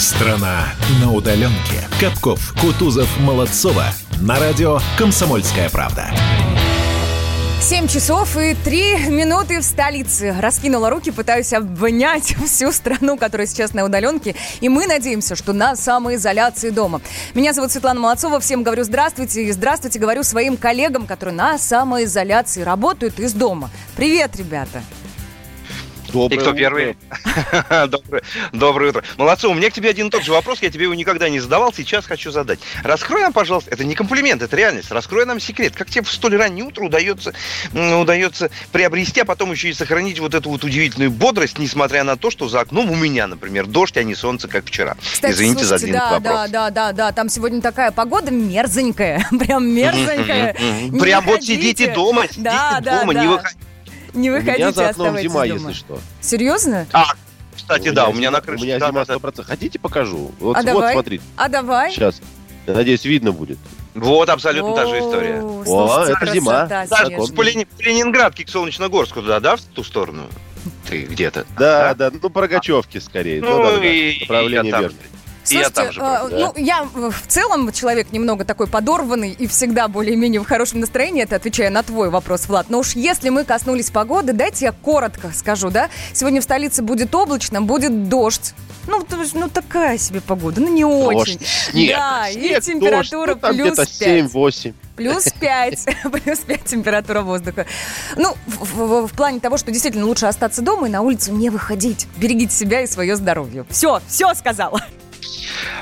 Страна на удаленке. Капков, Кутузов, Молодцова. На радио «Комсомольская правда». 7 часов и 3 минуты в столице. Раскинула руки, пытаюсь обнять всю страну, которая сейчас на удаленке. И мы надеемся, что на самоизоляции дома. Меня зовут Светлана Молодцова. Всем говорю здравствуйте. И здравствуйте говорю своим коллегам, которые на самоизоляции работают из дома. Привет, ребята. Доброе И кто утро. первый? доброе, доброе утро. Молодцом, у меня к тебе один и тот же вопрос, я тебе его никогда не задавал, сейчас хочу задать. Раскрой нам, пожалуйста, это не комплимент, это реальность, раскрой нам секрет. Как тебе в столь раннее утро удается, удается приобрести, а потом еще и сохранить вот эту вот удивительную бодрость, несмотря на то, что за окном у меня, например, дождь, а не солнце, как вчера. Кстати, Извините слушайте, за длинный да, вопрос. Да, да, да, да, там сегодня такая погода мерзенькая, прям мерзенькая. Прям вот сидите дома, сидите дома, не выходите не выходите, у меня за окном зима, дома. если что. Серьезно? А, кстати, у да, у меня на крыше. У меня зима 100%. Хотите, покажу? Вот, а вот давай? смотрите. А давай? Сейчас. Я надеюсь, видно будет. Вот абсолютно та же история. О, это зима. Да, по Ленинградке к Солнечногорску туда, да, в ту сторону? Ты где-то. Да, да, ну по Рогачевке скорее. Ну, ну да, и, направление верное. Слушайте, я там же, э, ну, я в целом человек немного такой подорванный и всегда более-менее в хорошем настроении, это отвечая на твой вопрос, Влад. Но уж если мы коснулись погоды, дайте я коротко скажу, да? Сегодня в столице будет облачно, будет дождь. Ну, ну такая себе погода, ну не дождь, очень. Снег, да, снег, и температура дождь, ну, плюс 5. 7-8. Плюс 5, плюс 5 температура воздуха. Ну, в, в, в плане того, что действительно лучше остаться дома и на улицу не выходить. Берегите себя и свое здоровье. Все, все сказала.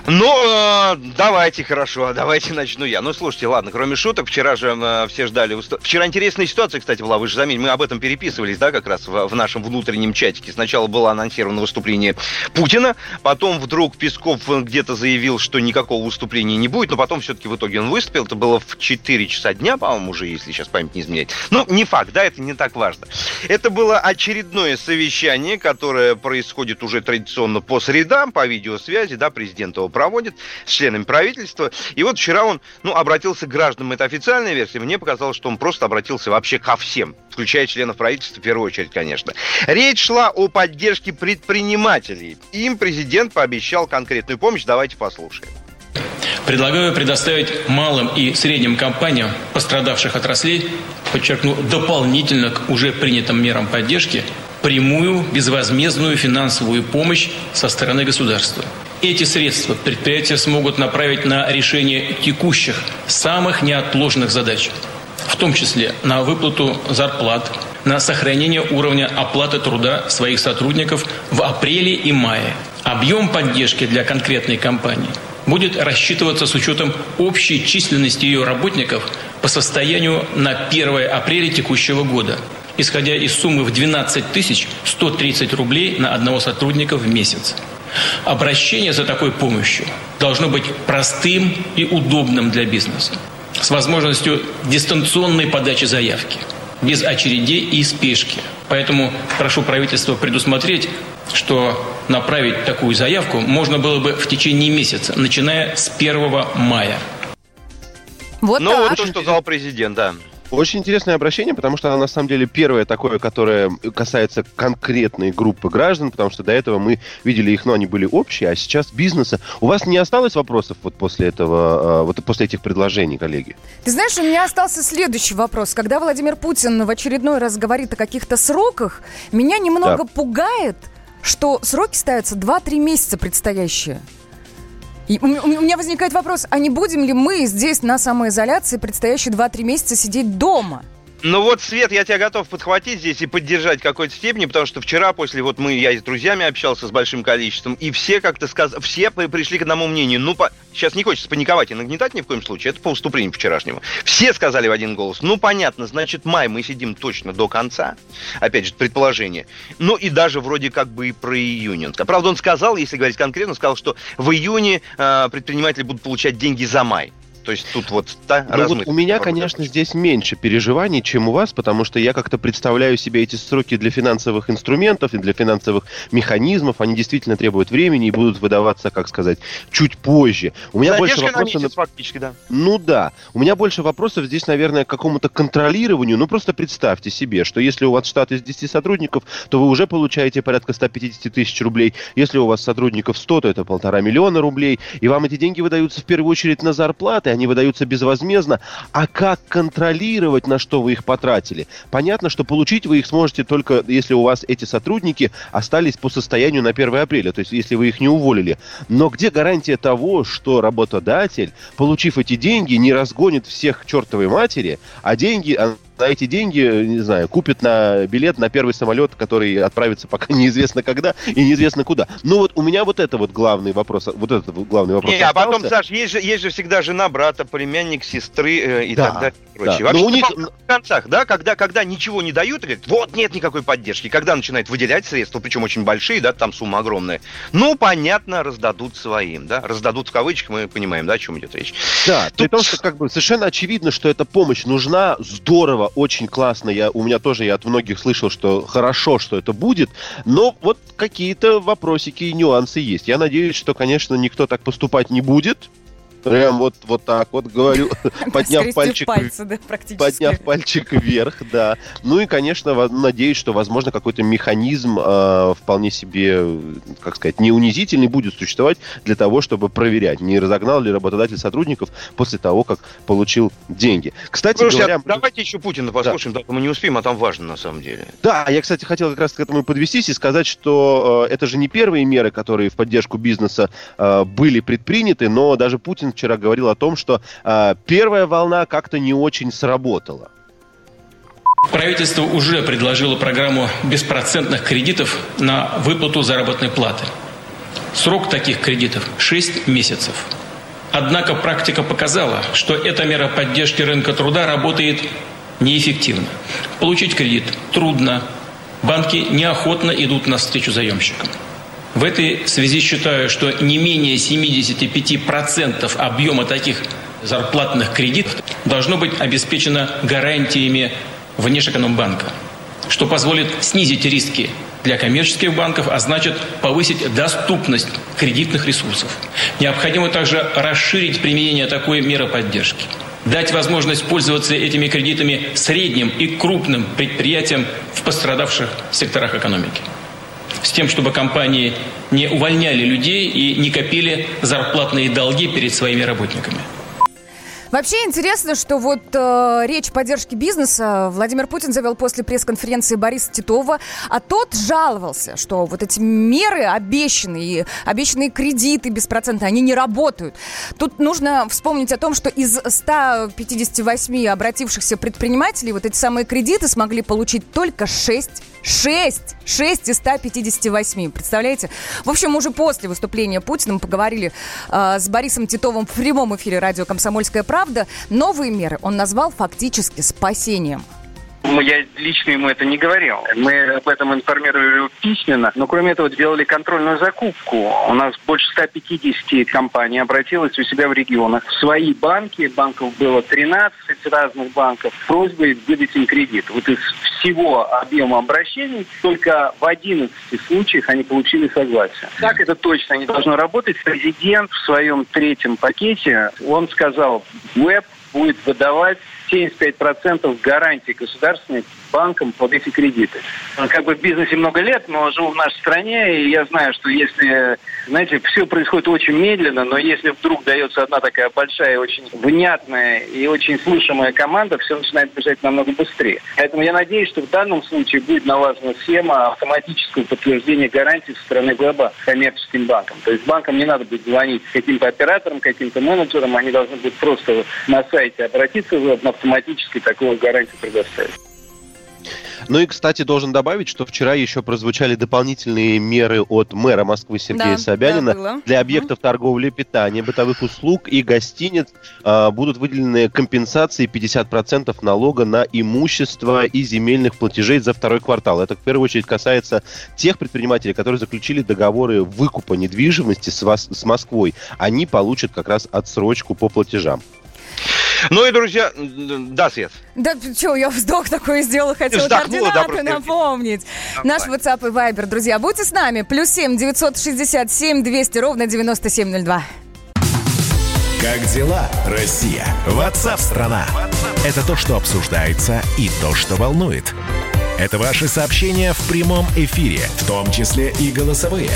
Ну, э, давайте, хорошо, давайте начну я. Ну, слушайте, ладно, кроме шуток, вчера же э, все ждали... Уст... Вчера интересная ситуация, кстати, была, вы же заметили, мы об этом переписывались, да, как раз в, в нашем внутреннем чатике. Сначала было анонсировано выступление Путина, потом вдруг Песков где-то заявил, что никакого выступления не будет, но потом все-таки в итоге он выступил, это было в 4 часа дня, по-моему, уже, если сейчас память не изменяет. Ну, не факт, да, это не так важно. Это было очередное совещание, которое происходит уже традиционно по средам, по видеосвязи, да, президент его проводит с членами правительства. И вот вчера он, ну, обратился к гражданам, это официальная версия, мне показалось, что он просто обратился вообще ко всем, включая членов правительства в первую очередь, конечно. Речь шла о поддержке предпринимателей. Им президент пообещал конкретную помощь, давайте послушаем. Предлагаю предоставить малым и средним компаниям пострадавших отраслей, подчеркну, дополнительно к уже принятым мерам поддержки, прямую безвозмездную финансовую помощь со стороны государства. Эти средства предприятия смогут направить на решение текущих, самых неотложных задач, в том числе на выплату зарплат, на сохранение уровня оплаты труда своих сотрудников в апреле и мае. Объем поддержки для конкретной компании будет рассчитываться с учетом общей численности ее работников по состоянию на 1 апреля текущего года, исходя из суммы в 12 130 рублей на одного сотрудника в месяц. Обращение за такой помощью должно быть простым и удобным для бизнеса, с возможностью дистанционной подачи заявки, без очередей и спешки. Поэтому прошу правительство предусмотреть, что направить такую заявку можно было бы в течение месяца, начиная с 1 мая. Вот ну, так. вот то, что сказал президент, да. Очень интересное обращение, потому что оно на самом деле первое такое, которое касается конкретной группы граждан, потому что до этого мы видели их, но они были общие, а сейчас бизнеса. У вас не осталось вопросов вот после этого, а, вот после этих предложений, коллеги? Ты знаешь, у меня остался следующий вопрос. Когда Владимир Путин в очередной раз говорит о каких-то сроках, меня немного да. пугает, что сроки ставятся 2-3 месяца предстоящие. И у меня возникает вопрос, а не будем ли мы здесь на самоизоляции предстоящие 2-3 месяца сидеть дома? Ну вот, Свет, я тебя готов подхватить здесь и поддержать в какой-то степени, потому что вчера после, вот мы, я с друзьями общался с большим количеством, и все как-то сказали, все пришли к одному мнению. Ну, по... сейчас не хочется паниковать и нагнетать ни в коем случае, это по выступлению вчерашнему. Все сказали в один голос, ну, понятно, значит, май мы сидим точно до конца, опять же, предположение. Ну, и даже вроде как бы и про июнь он. Правда, он сказал, если говорить конкретно, сказал, что в июне э, предприниматели будут получать деньги за май. То есть тут вот да, ну, вот у меня, конечно, здесь меньше переживаний, чем у вас, потому что я как-то представляю себе эти сроки для финансовых инструментов и для финансовых механизмов. Они действительно требуют времени и будут выдаваться, как сказать, чуть позже. У меня Задержка больше вопросов... На фактически, да. Ну да. У меня больше вопросов здесь, наверное, к какому-то контролированию. Ну просто представьте себе, что если у вас штат из 10 сотрудников, то вы уже получаете порядка 150 тысяч рублей. Если у вас сотрудников 100, то это полтора миллиона рублей. И вам эти деньги выдаются в первую очередь на зарплаты, они выдаются безвозмездно. А как контролировать, на что вы их потратили? Понятно, что получить вы их сможете только, если у вас эти сотрудники остались по состоянию на 1 апреля, то есть если вы их не уволили. Но где гарантия того, что работодатель, получив эти деньги, не разгонит всех к чертовой матери, а деньги а на эти деньги, не знаю, купит на билет на первый самолет, который отправится пока неизвестно когда и неизвестно куда. Ну вот у меня вот это вот главный вопрос, вот этот вот главный вопрос. Не, а потом, Саш, есть же, есть же всегда жена, брата, племянник, сестры э, и да, так далее. И прочее. Да. Вообще, у них... в концах, да, когда, когда ничего не дают, говорят, вот нет никакой поддержки. Когда начинают выделять средства, причем очень большие, да, там сумма огромная, ну, понятно, раздадут своим, да, раздадут в кавычках, мы понимаем, да, о чем идет речь. Да, Тут... при том, что как бы совершенно очевидно, что эта помощь нужна, здорово, очень классно. Я, у меня тоже, я от многих слышал, что хорошо, что это будет. Но вот какие-то вопросики и нюансы есть. Я надеюсь, что, конечно, никто так поступать не будет. Прям вот, вот так вот говорю, подняв пальчик, пальцы, да, подняв пальчик вверх, да. Ну и, конечно, надеюсь, что, возможно, какой-то механизм э, вполне себе, как сказать, не унизительный будет существовать для того, чтобы проверять, не разогнал ли работодатель сотрудников после того, как получил деньги. Кстати Слушайте, говоря... А давайте еще Путина послушаем, да. мы не успеем, а там важно на самом деле. Да, я, кстати, хотел как раз к этому подвестись и сказать, что э, это же не первые меры, которые в поддержку бизнеса э, были предприняты, но даже Путин вчера говорил о том, что э, первая волна как-то не очень сработала. Правительство уже предложило программу беспроцентных кредитов на выплату заработной платы. Срок таких кредитов 6 месяцев. Однако практика показала, что эта мера поддержки рынка труда работает неэффективно. Получить кредит трудно. Банки неохотно идут навстречу заемщикам. В этой связи считаю, что не менее 75% объема таких зарплатных кредитов должно быть обеспечено гарантиями Внешэкономбанка, что позволит снизить риски для коммерческих банков, а значит повысить доступность кредитных ресурсов. Необходимо также расширить применение такой меры поддержки дать возможность пользоваться этими кредитами средним и крупным предприятиям в пострадавших секторах экономики с тем, чтобы компании не увольняли людей и не копили зарплатные долги перед своими работниками. Вообще интересно, что вот э, речь поддержки бизнеса Владимир Путин завел после пресс-конференции Бориса Титова, а тот жаловался, что вот эти меры обещанные, обещанные кредиты беспроцентные, они не работают. Тут нужно вспомнить о том, что из 158 обратившихся предпринимателей вот эти самые кредиты смогли получить только 6 6! 6 из 158. Представляете? В общем, уже после выступления Путина мы поговорили э, с Борисом Титовым в прямом эфире радио «Комсомольская правда». Новые меры он назвал фактически спасением. Я лично ему это не говорил. Мы об этом информировали письменно. Но кроме этого делали контрольную закупку. У нас больше 150 компаний обратилось у себя в регионах. В свои банки, банков было 13 разных банков, просьбой выдать им кредит. Вот из всего объема обращений только в 11 случаях они получили согласие. Так это точно не должно работать. Президент в своем третьем пакете, он сказал, веб будет выдавать 75% гарантий государственных банкам под эти кредиты. Как бы в бизнесе много лет, но живу в нашей стране, и я знаю, что если, знаете, все происходит очень медленно, но если вдруг дается одна такая большая, очень внятная и очень слышимая команда, все начинает бежать намного быстрее. Поэтому я надеюсь, что в данном случае будет налажена схема автоматического подтверждения гарантий со стороны ГЛБ коммерческим банкам. То есть банкам не надо будет звонить каким-то операторам, каким-то менеджерам, они должны будут просто на сайте обратиться в автоматически такого гарантию предоставить. Ну и, кстати, должен добавить, что вчера еще прозвучали дополнительные меры от мэра Москвы Сергея да, Собянина да, для объектов торговли, питания, бытовых услуг и гостиниц э, будут выделены компенсации 50% налога на имущество и земельных платежей за второй квартал. Это в первую очередь касается тех предпринимателей, которые заключили договоры выкупа недвижимости с, с Москвой. Они получат как раз отсрочку по платежам. Ну и, друзья, да, Свет. Да что, я вздох такой сделала, хотела Вздохнула, да, координаты просто. напомнить. Наш WhatsApp и Viber, друзья, будьте с нами. Плюс семь девятьсот шестьдесят семь двести ровно девяносто семь ноль два. Как дела, Россия? Ватсап-страна! Это то, что обсуждается и то, что волнует. Это ваши сообщения в прямом эфире, в том числе и голосовые.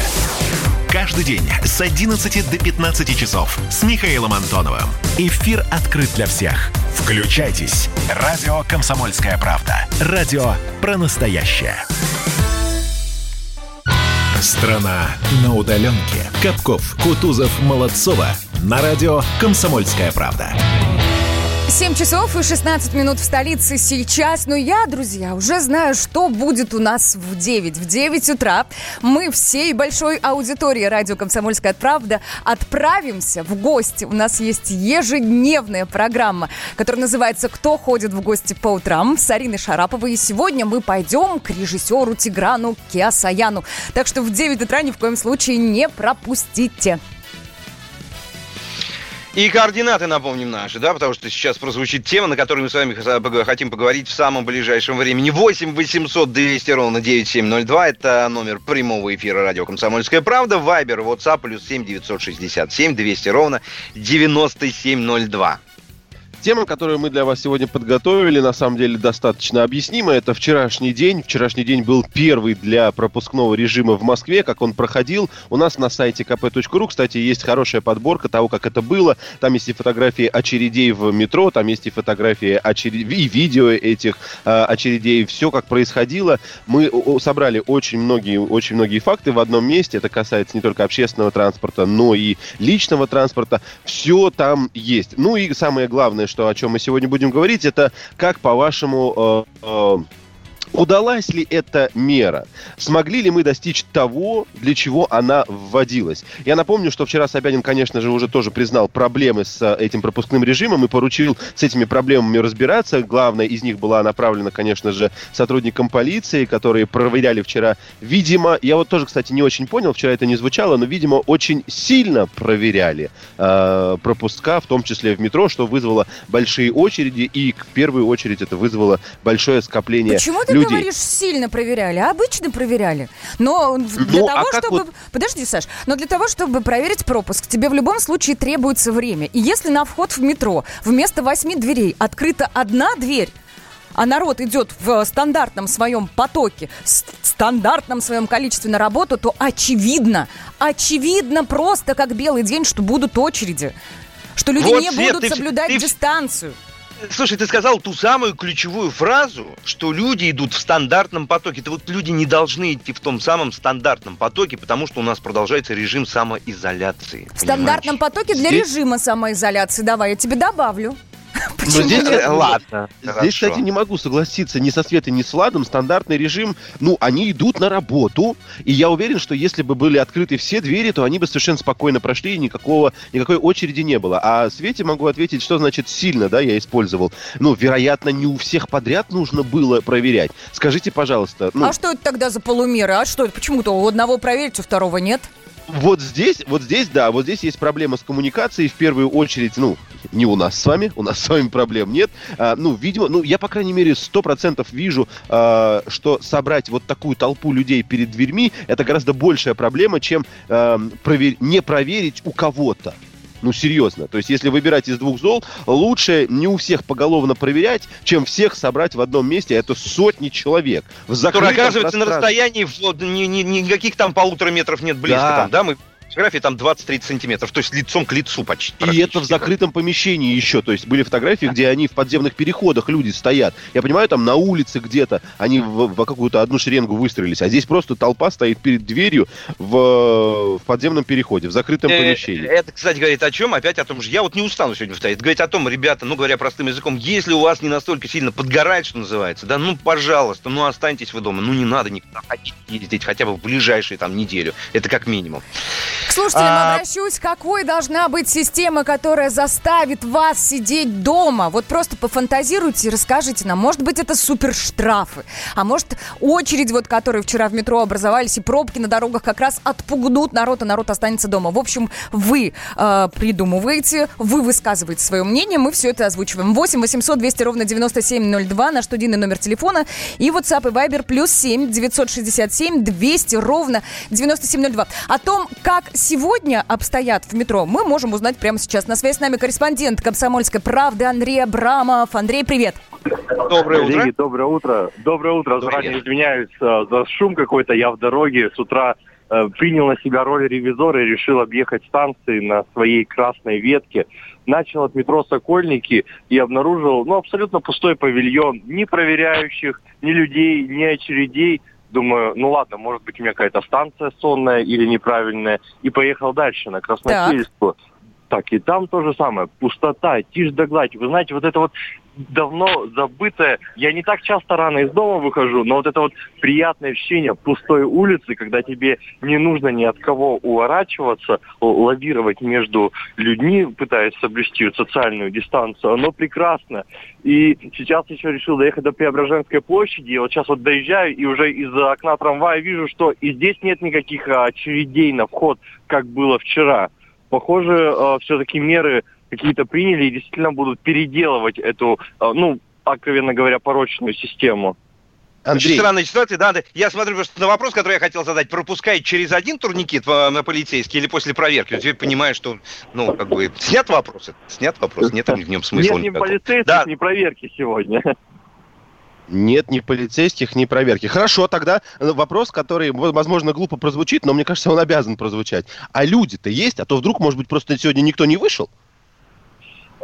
Каждый день с 11 до 15 часов с Михаилом Антоновым. Эфир открыт для всех. Включайтесь. Радио «Комсомольская правда». Радио про настоящее. Страна на удаленке. Капков, Кутузов, Молодцова. На радио «Комсомольская правда». 7 часов и 16 минут в столице сейчас. Но я, друзья, уже знаю, что будет у нас в 9. В 9 утра мы всей большой аудитории радио «Комсомольская правда» отправимся в гости. У нас есть ежедневная программа, которая называется «Кто ходит в гости по утрам» с Ариной Шараповой. И сегодня мы пойдем к режиссеру Тиграну Киасаяну. Так что в 9 утра ни в коем случае не пропустите. И координаты напомним наши, да, потому что сейчас прозвучит тема, на которой мы с вами хотим поговорить в самом ближайшем времени. 8 800 200 ровно 9702, это номер прямого эфира радио «Комсомольская правда». Вайбер, WhatsApp, плюс 7 967 200 ровно 9702. Тема, которую мы для вас сегодня подготовили, на самом деле достаточно объяснима. Это вчерашний день. Вчерашний день был первый для пропускного режима в Москве. Как он проходил, у нас на сайте kp.ru, кстати, есть хорошая подборка того, как это было. Там есть и фотографии очередей в метро, там есть и фотографии очеред... и видео этих э, очередей. Все, как происходило. Мы собрали очень многие, очень многие факты в одном месте. Это касается не только общественного транспорта, но и личного транспорта. Все там есть. Ну и самое главное, что о чем мы сегодня будем говорить, это как, по-вашему, э, э, Удалась ли эта мера? Смогли ли мы достичь того, для чего она вводилась? Я напомню, что вчера Собянин, конечно же, уже тоже признал проблемы с э, этим пропускным режимом и поручил с этими проблемами разбираться. Главная из них была направлена, конечно же, сотрудникам полиции, которые проверяли вчера. Видимо, я вот тоже, кстати, не очень понял, вчера это не звучало, но, видимо, очень сильно проверяли э, пропуска, в том числе в метро, что вызвало большие очереди, и в первую очередь это вызвало большое скопление Почему ты людей. говоришь, сильно проверяли? Обычно проверяли. Но для Ну, а того, как чтобы... вот- Подожди, Саш. Но для того, чтобы проверить пропуск, тебе в любом случае требуется время. И если на вход в метро вместо восьми дверей открыта одна дверь, а народ идет в стандартном своем потоке, с- стандартном своем количестве на работу, то очевидно, очевидно просто как белый день, что будут очереди. Что люди Вот, не Свет, будут ты- соблюдать ты- дистанцию. Слушай, ты сказал ту самую ключевую фразу, что люди идут в стандартном потоке. Это вот люди не должны идти в том самом стандартном потоке, потому что у нас продолжается режим самоизоляции. В стандартном понимаешь? потоке для Здесь- режима самоизоляции. Давай, я тебе добавлю. Почему здесь- нет? Э, Ладно. Здесь, хорошо. кстати, не могу согласиться ни со Светой, ни с Владом. Стандартный режим, ну, они идут на работу, и я уверен, что если бы были открыты все двери, то они бы совершенно спокойно прошли, и никакого, никакой очереди не было. А Свете могу ответить, что значит сильно, да, я использовал. Ну, вероятно, не у всех подряд нужно было проверять. Скажите, пожалуйста, ну, А что это тогда за полумеры? А что это? Почему-то у одного проверить, у второго нет? Вот здесь, вот здесь, да, вот здесь есть проблема с коммуникацией. В первую очередь, ну, не у нас с вами, у нас с вами проблем нет. А, ну, видимо, ну, я, по крайней мере, сто процентов вижу, а, что собрать вот такую толпу людей перед дверьми, это гораздо большая проблема, чем а, провер- не проверить у кого-то. Ну, серьезно. То есть, если выбирать из двух зол, лучше не у всех поголовно проверять, чем всех собрать в одном месте. Это сотни человек. В Который закрытом оказывается на расстоянии вот, ни- ни- никаких там полутора метров нет близко. Да. Там, да, мы фотографии там 20-30 сантиметров, то есть лицом к лицу почти. И это в закрытом помещении еще. То есть были фотографии, где они в подземных переходах, люди стоят. Я понимаю, там на улице где-то они в, в какую-то одну шеренгу выстроились. А здесь просто толпа стоит перед дверью в, в подземном переходе, в закрытом Э, помещении. Это, кстати, говорит о чем? Опять о том же. Я вот не устану сегодня повторять. Говорит о том, ребята, ну говоря простым языком, если у вас не настолько сильно подгорает, что называется, да, ну пожалуйста, ну останьтесь вы дома. Ну не надо никуда ходить, ездить хотя бы в ближайшие там неделю. Это как минимум. К слушателям а... обращусь. Какой должна быть система, которая заставит вас сидеть дома? Вот просто пофантазируйте и расскажите нам. Может быть, это супер штрафы. А может, очередь, вот, которые вчера в метро образовались, и пробки на дорогах как раз отпугнут народ, и народ останется дома. В общем, вы э, придумываете, вы высказываете свое мнение, мы все это озвучиваем. 8 800 200 ровно 9702, наш студийный номер телефона. И WhatsApp и Viber плюс 7 967 200 ровно 9702. О том, как сегодня обстоят в метро, мы можем узнать прямо сейчас. На связи с нами корреспондент «Комсомольской правды» Андрей Абрамов. Андрей, привет. Доброе утро. Коллеги, доброе утро. Доброе утро. Заранее извиняюсь э, за шум какой-то. Я в дороге с утра э, принял на себя роль ревизора и решил объехать станции на своей красной ветке. Начал от метро Сокольники и обнаружил ну, абсолютно пустой павильон. Ни проверяющих, ни людей, ни очередей. Думаю, ну ладно, может быть у меня какая-то станция сонная или неправильная. И поехал дальше на Красносельскую. Так так и там то же самое. Пустота, тишь да гладь. Вы знаете, вот это вот давно забытое. Я не так часто рано из дома выхожу, но вот это вот приятное ощущение пустой улицы, когда тебе не нужно ни от кого уворачиваться, лавировать между людьми, пытаясь соблюсти социальную дистанцию, оно прекрасно. И сейчас еще решил доехать до Преображенской площади. И вот сейчас вот доезжаю и уже из окна трамвая вижу, что и здесь нет никаких очередей на вход, как было вчера похоже, э, все-таки меры какие-то приняли и действительно будут переделывать эту, э, ну, откровенно говоря, порочную систему. Андрей. Очень странная ситуация, да. Я смотрю просто на вопрос, который я хотел задать. Пропускает через один турникет э, на полицейский или после проверки? Теперь понимаю, что, ну, как бы, снят вопрос. Снят вопрос, нет в нем смысла Нет ни полицейских, да. ни проверки сегодня. Нет ни полицейских, ни проверки. Хорошо, тогда вопрос, который, возможно, глупо прозвучит, но мне кажется, он обязан прозвучать. А люди-то есть? А то вдруг, может быть, просто сегодня никто не вышел?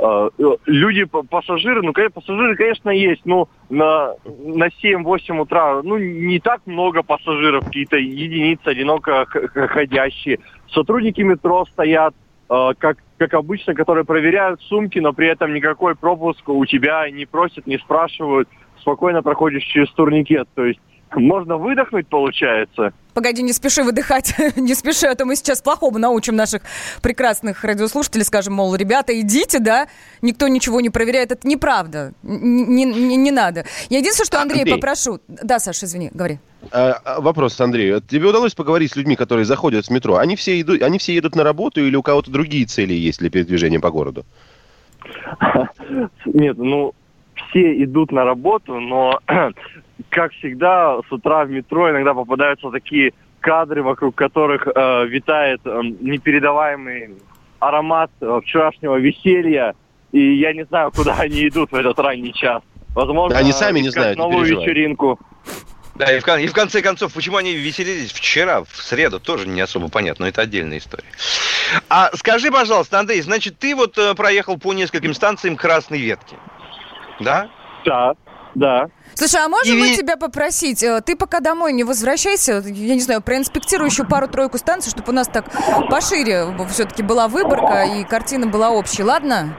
Э, люди, пассажиры, ну, пассажиры, конечно, есть, но на, на 7-8 утра, ну, не так много пассажиров, какие-то единицы, одиноко ходящие. Сотрудники метро стоят, э, как, как обычно, которые проверяют сумки, но при этом никакой пропуск у тебя не просят, не спрашивают спокойно проходишь через турникет. То есть можно выдохнуть, получается. Погоди, не спеши выдыхать, не спеши, а то мы сейчас плохому научим наших прекрасных радиослушателей, скажем, мол, ребята, идите, да, никто ничего не проверяет, это неправда, не, не, не надо. Я единственное, что Андрей, Андрей. попрошу... Да, Саша, извини, говори. А, а вопрос, Андрей. Тебе удалось поговорить с людьми, которые заходят в метро? Они все, идут, они все едут на работу или у кого-то другие цели есть для передвижения по городу? Нет, ну, все идут на работу, но, как всегда, с утра в метро иногда попадаются такие кадры, вокруг которых э, витает э, непередаваемый аромат э, вчерашнего веселья, и я не знаю, куда они идут в этот ранний час. Возможно, они сами не знают, новую вечеринку. Да, и в, и в конце концов, почему они веселились вчера, в среду, тоже не особо понятно, но это отдельная история. А скажи, пожалуйста, Андрей, значит, ты вот э, проехал по нескольким станциям красной ветки. Да? Да, да. Слушай, а можем и... мы тебя попросить, э, ты пока домой не возвращайся, я не знаю, проинспектируй еще пару-тройку станций, чтобы у нас так пошире все-таки была выборка и картина была общей, ладно?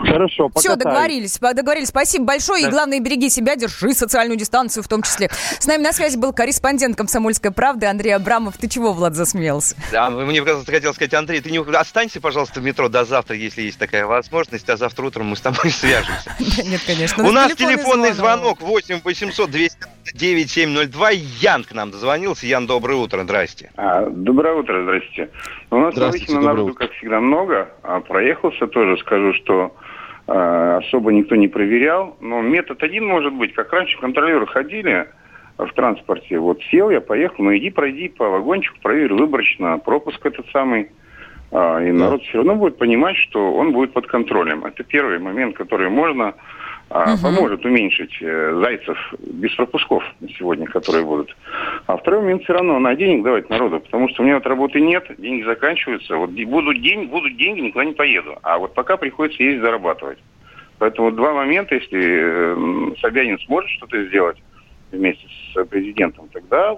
Хорошо, покатаюсь. Все, договорились. Договорились. Спасибо большое. Да. И главное, береги себя, держи социальную дистанцию в том числе. С нами на связи был корреспондент «Комсомольской правды» Андрей Абрамов. Ты чего, Влад, засмеялся? Да, мне хотел сказать, Андрей, ты не останься, пожалуйста, в метро до завтра, если есть такая возможность, а завтра утром мы с тобой свяжемся. Нет, конечно. У нас телефонный звонок 8 800 209 702. Ян к нам дозвонился. Ян, доброе утро, здрасте. А, доброе утро, здрасте. У нас обычно народу, как всегда, много, а проехался тоже, скажу, что особо никто не проверял. Но метод один может быть, как раньше контролеры ходили в транспорте. Вот сел я, поехал, ну иди пройди по вагончику, проверь выборочно пропуск этот самый. А, и народ все равно будет понимать, что он будет под контролем. Это первый момент, который можно а, угу. поможет уменьшить э, зайцев без пропусков сегодня, которые будут. А второй момент все равно на денег давать народу, потому что у меня вот работы нет, деньги заканчиваются. Вот будут, день, будут деньги, никуда не поеду. А вот пока приходится ездить зарабатывать. Поэтому два момента, если э, Собянин сможет что-то сделать вместе с президентом, тогда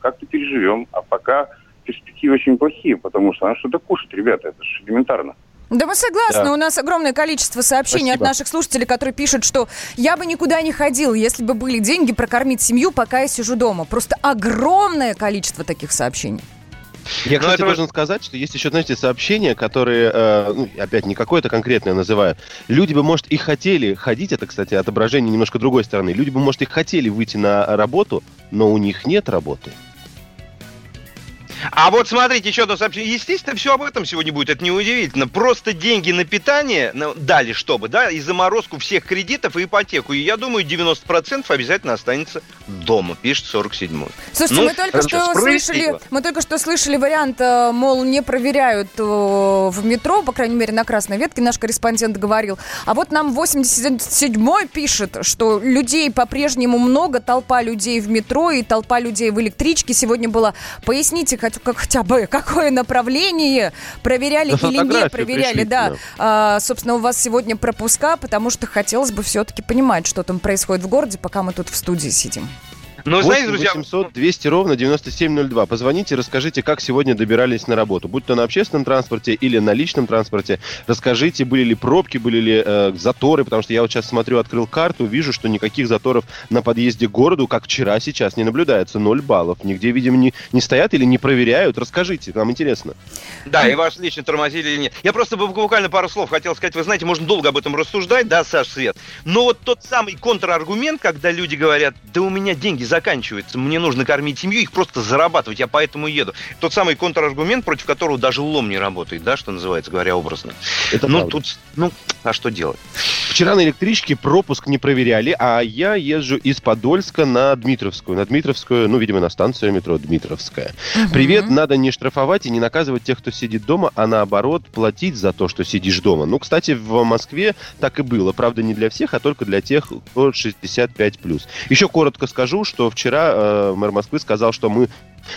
как-то переживем. А пока перспективы очень плохие, потому что надо что-то кушать, ребята, это же элементарно. Да мы согласны. Да. У нас огромное количество сообщений Спасибо. от наших слушателей, которые пишут, что я бы никуда не ходил, если бы были деньги прокормить семью, пока я сижу дома. Просто огромное количество таких сообщений. Я, кстати, это... должен сказать, что есть еще, знаете, сообщения, которые, э, ну, опять не какое-то конкретное называю. Люди бы, может, и хотели ходить, это, кстати, отображение немножко другой стороны. Люди бы, может, и хотели выйти на работу, но у них нет работы. А вот смотрите, еще одно сообщение. Естественно, все об этом сегодня будет, это неудивительно. Просто деньги на питание ну, дали, чтобы, да, и заморозку всех кредитов и ипотеку. И я думаю, 90% обязательно останется дома, пишет 47-й. Слушайте, ну, мы только что слышали, мы только что слышали вариант, э, мол, не проверяют э, в метро, по крайней мере, на красной ветке наш корреспондент говорил. А вот нам 87-й пишет, что людей по-прежнему много, толпа людей в метро и толпа людей в электричке сегодня была. Поясните, хоть, как, хотя бы какое направление проверяли или не проверяли, да. А, собственно, у вас сегодня пропуска, потому что хотелось бы все-таки понимать, что там происходит в городе, пока мы тут в студии сидим. Ну, знаете, друзья... 800 200 ровно 9702. Позвоните, расскажите, как сегодня добирались на работу. Будь то на общественном транспорте или на личном транспорте. Расскажите, были ли пробки, были ли э, заторы, потому что я вот сейчас смотрю, открыл карту, вижу, что никаких заторов на подъезде к городу, как вчера, сейчас не наблюдается. Ноль баллов. Нигде, видимо, не, не стоят или не проверяют. Расскажите, нам интересно. Да, и вас лично тормозили или нет. Я просто буквально пару слов хотел сказать. Вы знаете, можно долго об этом рассуждать, да, Саш Свет? Но вот тот самый контраргумент, когда люди говорят, да у меня деньги заканчивается, мне нужно кормить семью, их просто зарабатывать, я поэтому еду. Тот самый контраргумент, против которого даже лом не работает, да, что называется, говоря образно. Это ну, правда. тут, ну, а что делать? Вчера на электричке пропуск не проверяли, а я езжу из Подольска на Дмитровскую. На Дмитровскую, ну, видимо, на станцию метро Дмитровская. Угу. Привет, надо не штрафовать и не наказывать тех, кто сидит дома, а наоборот платить за то, что сидишь дома. Ну, кстати, в Москве так и было. Правда, не для всех, а только для тех, кто 65+. Еще коротко скажу, что что вчера э, мэр Москвы сказал, что мы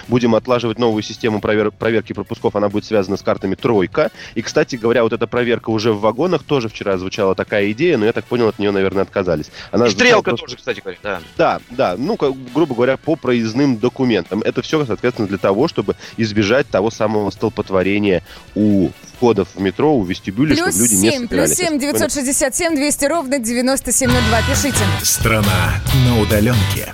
будем отлаживать новую систему провер- проверки пропусков, она будет связана с картами «Тройка». И, кстати говоря, вот эта проверка уже в вагонах, тоже вчера звучала такая идея, но я так понял, от нее, наверное, отказались. Она стрелка просто... тоже, кстати говоря, да. Да, да, ну, как, грубо говоря, по проездным документам. Это все, соответственно, для того, чтобы избежать того самого столпотворения у входов в метро, у вестибюля, плюс чтобы люди 7, не собирались. Плюс 7, 967 200 ровно 9702. Пишите. Страна на удаленке.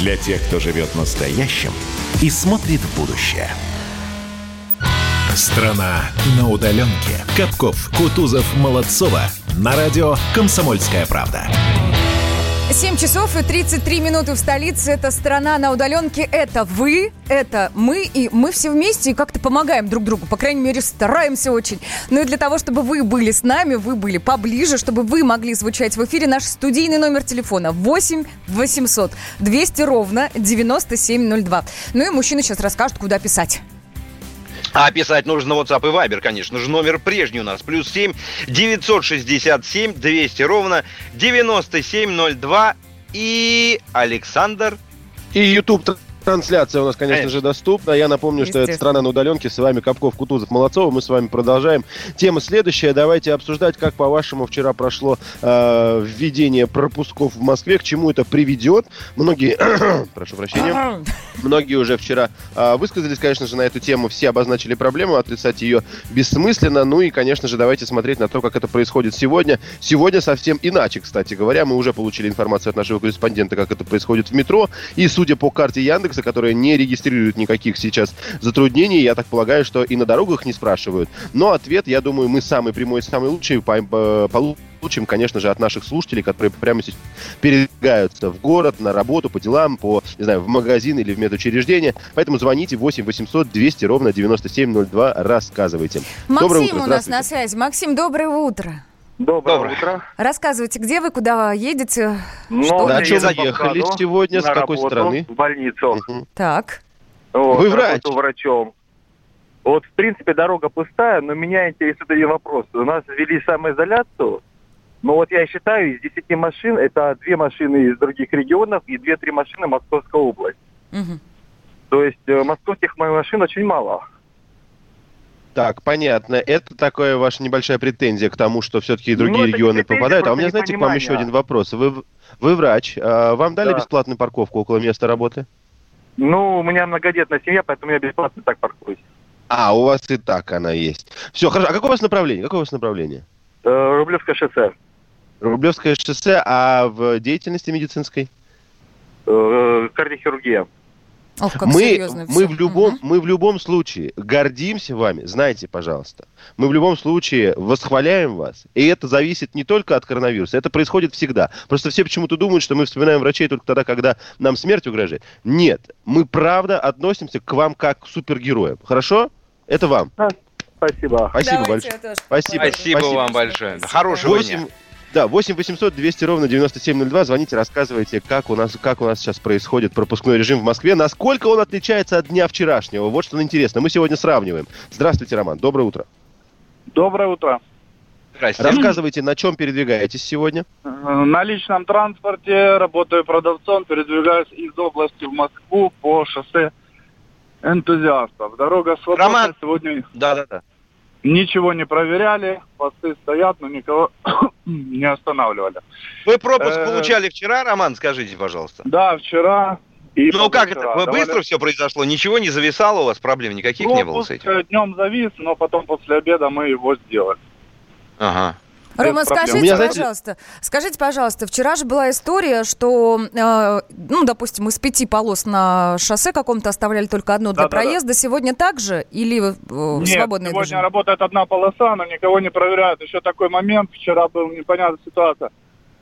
Для тех, кто живет настоящим и смотрит в будущее. Страна на удаленке. Капков, Кутузов, Молодцова. На радио «Комсомольская правда». 7 часов и 33 минуты в столице. Это страна на удаленке. Это вы, это мы. И мы все вместе и как-то помогаем друг другу. По крайней мере, стараемся очень. Ну и для того, чтобы вы были с нами, вы были поближе, чтобы вы могли звучать в эфире, наш студийный номер телефона 8 800 200 ровно 9702. Ну и мужчина сейчас расскажет, куда писать. А писать нужно на WhatsApp и Viber, конечно же. Номер прежний у нас. Плюс 7 967 200 ровно 9702. И Александр. И YouTube Трансляция у нас, конечно, конечно. же, доступна. Я напомню, что это «Страна на удаленке». С вами Капков, Кутузов, Молодцова. Мы с вами продолжаем. Тема следующая. Давайте обсуждать, как, по-вашему, вчера прошло э, введение пропусков в Москве, к чему это приведет. Многие, прошу прощения, многие уже вчера э, высказались, конечно же, на эту тему. Все обозначили проблему, отрицать ее бессмысленно. Ну и, конечно же, давайте смотреть на то, как это происходит сегодня. Сегодня совсем иначе, кстати говоря. Мы уже получили информацию от нашего корреспондента, как это происходит в метро. И, судя по карте Яндекс, Яндекса, которые не регистрируют никаких сейчас затруднений. Я так полагаю, что и на дорогах не спрашивают. Но ответ, я думаю, мы самый прямой, самый лучший получим, конечно же, от наших слушателей, которые прямо сейчас передвигаются в город, на работу, по делам, по, не знаю, в магазин или в медучреждение. Поэтому звоните 8 800 200 ровно 9702, рассказывайте. Максим доброе утро, у нас на связи. Максим, доброе утро. Доброе, Доброе утро. Рассказывайте, где вы, куда едете? Ну, что? На чем заехали сегодня, с какой работу, страны? В больницу. Угу. Так. Вот, вы врач? врачом. Вот, в принципе, дорога пустая, но меня интересует один вопрос. У нас ввели самоизоляцию, но вот я считаю, из 10 машин, это две машины из других регионов и две-три машины Московской области. Угу. То есть э, московских машин очень мало. Так, понятно. Это такая ваша небольшая претензия к тому, что все-таки другие ну, регионы попадают. А у меня, знаете, к вам еще один вопрос. Вы, вы врач. А вам дали да. бесплатную парковку около места работы? Ну, у меня многодетная семья, поэтому я бесплатно так паркуюсь. А, у вас и так она есть. Все, хорошо. А какое у вас направление? Какое у вас направление? Э, Рублевское шоссе. Рублевское шоссе, а в деятельности медицинской? Э, кардиохирургия. Ох, как мы, мы, в любом, угу. мы в любом случае гордимся вами, знайте, пожалуйста. Мы в любом случае восхваляем вас. И это зависит не только от коронавируса, это происходит всегда. Просто все почему-то думают, что мы вспоминаем врачей только тогда, когда нам смерть угрожает. Нет, мы правда относимся к вам как к супергероям. Хорошо? Это вам. Спасибо. Спасибо большое. Спасибо. Спасибо вам большое. Хорошего 8, дня. Да, 8 800 200 ровно 9702. Звоните, рассказывайте, как у нас, как у нас сейчас происходит пропускной режим в Москве, насколько он отличается от дня вчерашнего. Вот что интересно. Мы сегодня сравниваем. Здравствуйте, Роман. Доброе утро. Доброе утро. Здрасте. Рассказывайте, на чем передвигаетесь сегодня? На личном транспорте, работаю продавцом, передвигаюсь из области в Москву по шоссе энтузиастов. Дорога свободная Роман... сегодня. Да, да, да. Ничего не проверяли, посты стоят, но никого не останавливали. Вы пропуск э, получали вчера, Роман, скажите, пожалуйста? Да, вчера. И ну как это? Вы быстро все произошло? Ничего не зависало у вас? Проблем никаких не было с этим? днем завис, но потом после обеда мы его сделали. Ага. Рома, скажите, меня, пожалуйста, скажите, пожалуйста, вчера же была история, что, э, ну, допустим, из пяти полос на шоссе каком-то оставляли только одну для да, проезда. Да, да. Сегодня так же или э, Нет, свободное сегодня движение? работает одна полоса, но никого не проверяют. Еще такой момент, вчера был непонятная ситуация.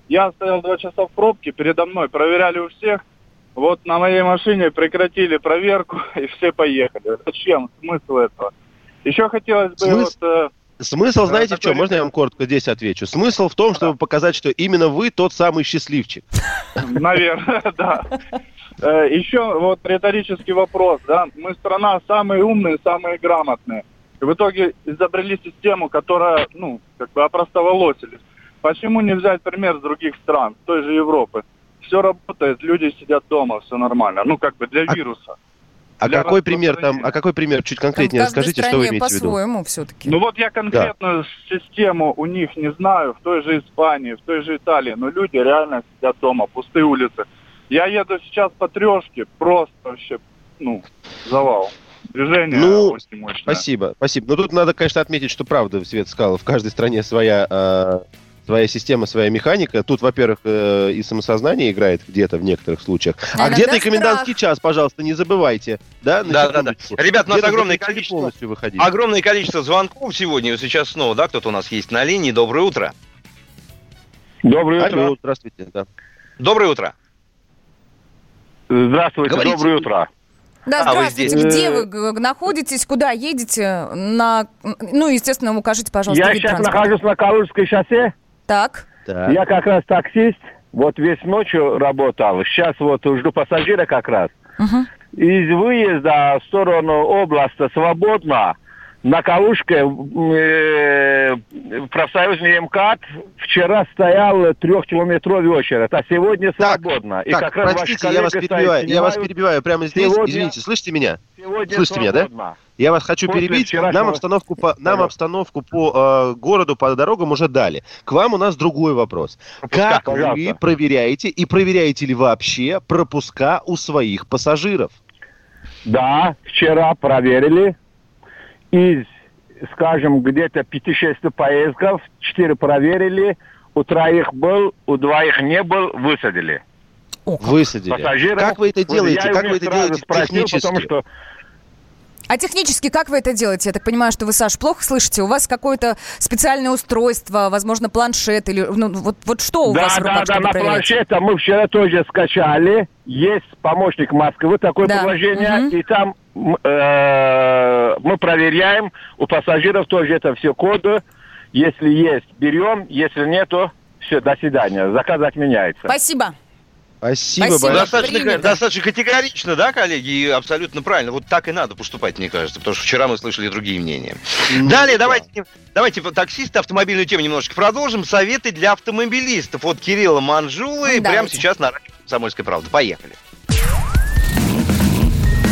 Я стоял два часа в пробке, передо мной проверяли у всех. Вот на моей машине прекратили проверку, и все поехали. Зачем? Смысл этого? Еще хотелось бы... Смысл? Вот, э, Смысл, знаете, в чем? Можно я вам коротко здесь отвечу? Смысл в том, чтобы показать, что именно вы тот самый счастливчик. Наверное, да. Э, Еще вот риторический вопрос, да. Мы страна самые умные, самые грамотные. В итоге изобрели систему, которая, ну, как бы опростоволосились. Почему не взять пример с других стран, той же Европы? Все работает, люди сидят дома, все нормально. Ну, как бы для а вируса. А какой пример там, а какой пример чуть конкретнее расскажите, что вы имеете в виду? по-своему все-таки. Ну вот я конкретную да. систему у них не знаю, в той же Испании, в той же Италии, но люди реально сидят дома, пустые улицы. Я еду сейчас по трешке, просто вообще, ну, завал. Движение ну, очень мощное. Спасибо, спасибо. Но тут надо, конечно, отметить, что правда, Свет сказал, в каждой стране своя э, своя система, своя механика. Тут, во-первых, э, и самосознание играет где-то в некоторых случаях. А, а где-то и комендантский час, пожалуйста, не забывайте. Да, да, да, да. Ребят, у нас огромное количество, огромное количество звонков сегодня. Сейчас снова, да, кто-то у нас есть на линии. Доброе утро. Доброе утро. Алло, здравствуйте. Да. Доброе утро. Здравствуйте, Говорите. доброе утро. Да, а здравствуйте. Вы Где вы находитесь? Куда едете? На... Ну, естественно, укажите, пожалуйста, Я сейчас нахожусь на Калужской шоссе. Так. так. Я как раз таксист, вот весь ночью работал. Сейчас вот жду пассажира как раз. Угу. Из выезда в сторону области свободно. На Калужке э, профсоюзный МКАД вчера стоял трехкилометровый очередь, а сегодня свободно. Так, И как простите, я вас перебиваю, я вас перебиваю прямо здесь, сегодня, извините, слышите меня? Слышите свободно. меня, да? Я вас хочу После перебить. Нам обстановку по, нам обстановку по э, городу, по дорогам уже дали. К вам у нас другой вопрос. Пропуска, как пожалуйста. вы проверяете и проверяете ли вообще пропуска у своих пассажиров? Да, вчера проверили. Из, скажем, где-то 5-6 поездков, 4 проверили, у троих был, у двоих не был, высадили. Высадили. Пассажиров, как вы это делаете? Как вы это делаете спросил, технически? Потому что а технически как вы это делаете? Я так понимаю, что вы, Саш, плохо слышите. У вас какое-то специальное устройство, возможно, планшет или ну, вот, вот что у да, вас в руках, Да, да, на планшете мы вчера тоже скачали. Есть помощник Москвы, такое да. приложение, угу. и там э, мы проверяем. У пассажиров тоже это все коды. Если есть, берем. Если нет, то все, до свидания. Заказ отменяется. Спасибо. Спасибо, Спасибо. Достаточно, достаточно категорично, да, коллеги, и абсолютно правильно. Вот так и надо поступать, мне кажется, потому что вчера мы слышали другие мнения. Ну, Далее, да. давайте, давайте таксисты, автомобильную тему немножечко продолжим. Советы для автомобилистов от Кирилла Манжулы ну, прямо сейчас на радио «Комсомольская правда». Поехали.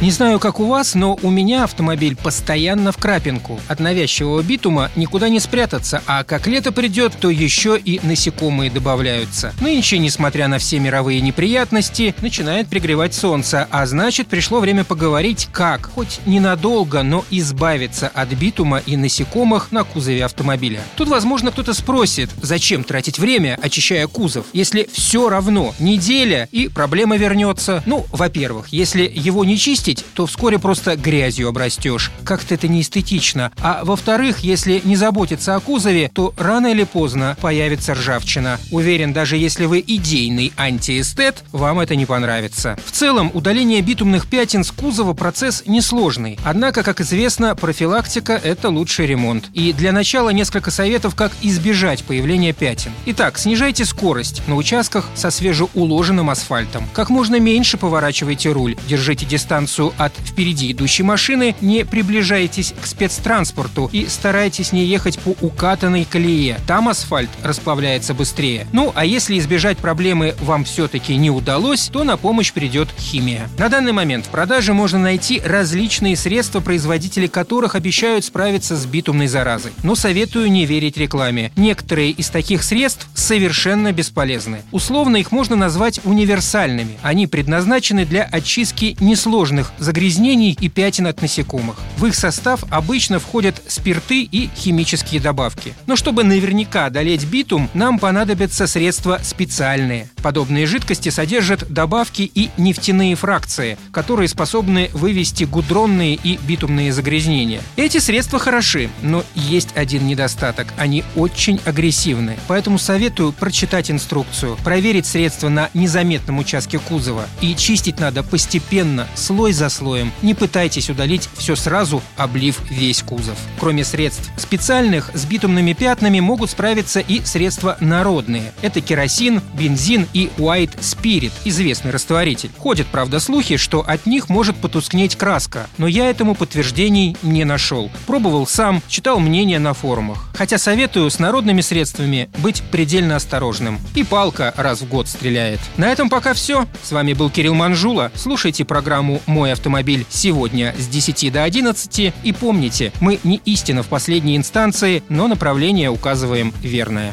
Не знаю, как у вас, но у меня автомобиль постоянно в крапинку. От навязчивого битума никуда не спрятаться, а как лето придет, то еще и насекомые добавляются. Нынче, несмотря на все мировые неприятности, начинает пригревать солнце, а значит, пришло время поговорить, как, хоть ненадолго, но избавиться от битума и насекомых на кузове автомобиля. Тут, возможно, кто-то спросит, зачем тратить время, очищая кузов, если все равно неделя и проблема вернется. Ну, во-первых, если его не чистить, чистить, то вскоре просто грязью обрастешь. Как-то это неэстетично. А во-вторых, если не заботиться о кузове, то рано или поздно появится ржавчина. Уверен, даже если вы идейный антиэстет, вам это не понравится. В целом, удаление битумных пятен с кузова процесс несложный. Однако, как известно, профилактика – это лучший ремонт. И для начала несколько советов, как избежать появления пятен. Итак, снижайте скорость на участках со свежеуложенным асфальтом. Как можно меньше поворачивайте руль, держите дистанцию дистанцию от впереди идущей машины, не приближайтесь к спецтранспорту и старайтесь не ехать по укатанной колее. Там асфальт расплавляется быстрее. Ну, а если избежать проблемы вам все-таки не удалось, то на помощь придет химия. На данный момент в продаже можно найти различные средства, производители которых обещают справиться с битумной заразой. Но советую не верить рекламе. Некоторые из таких средств совершенно бесполезны. Условно их можно назвать универсальными. Они предназначены для очистки несложных различных загрязнений и пятен от насекомых. В их состав обычно входят спирты и химические добавки. Но чтобы наверняка одолеть битум, нам понадобятся средства специальные. Подобные жидкости содержат добавки и нефтяные фракции, которые способны вывести гудронные и битумные загрязнения. Эти средства хороши, но есть один недостаток – они очень агрессивны. Поэтому советую прочитать инструкцию, проверить средства на незаметном участке кузова. И чистить надо постепенно, слой за слоем. Не пытайтесь удалить все сразу, облив весь кузов. Кроме средств специальных, с битумными пятнами могут справиться и средства народные. Это керосин, бензин и White Spirit, известный растворитель. Ходят, правда, слухи, что от них может потускнеть краска, но я этому подтверждений не нашел. Пробовал сам, читал мнения на форумах. Хотя советую с народными средствами быть предельно осторожным. И палка раз в год стреляет. На этом пока все. С вами был Кирилл Манжула. Слушайте программу «Мой «Мой автомобиль» сегодня с 10 до 11. И помните, мы не истина в последней инстанции, но направление указываем верное.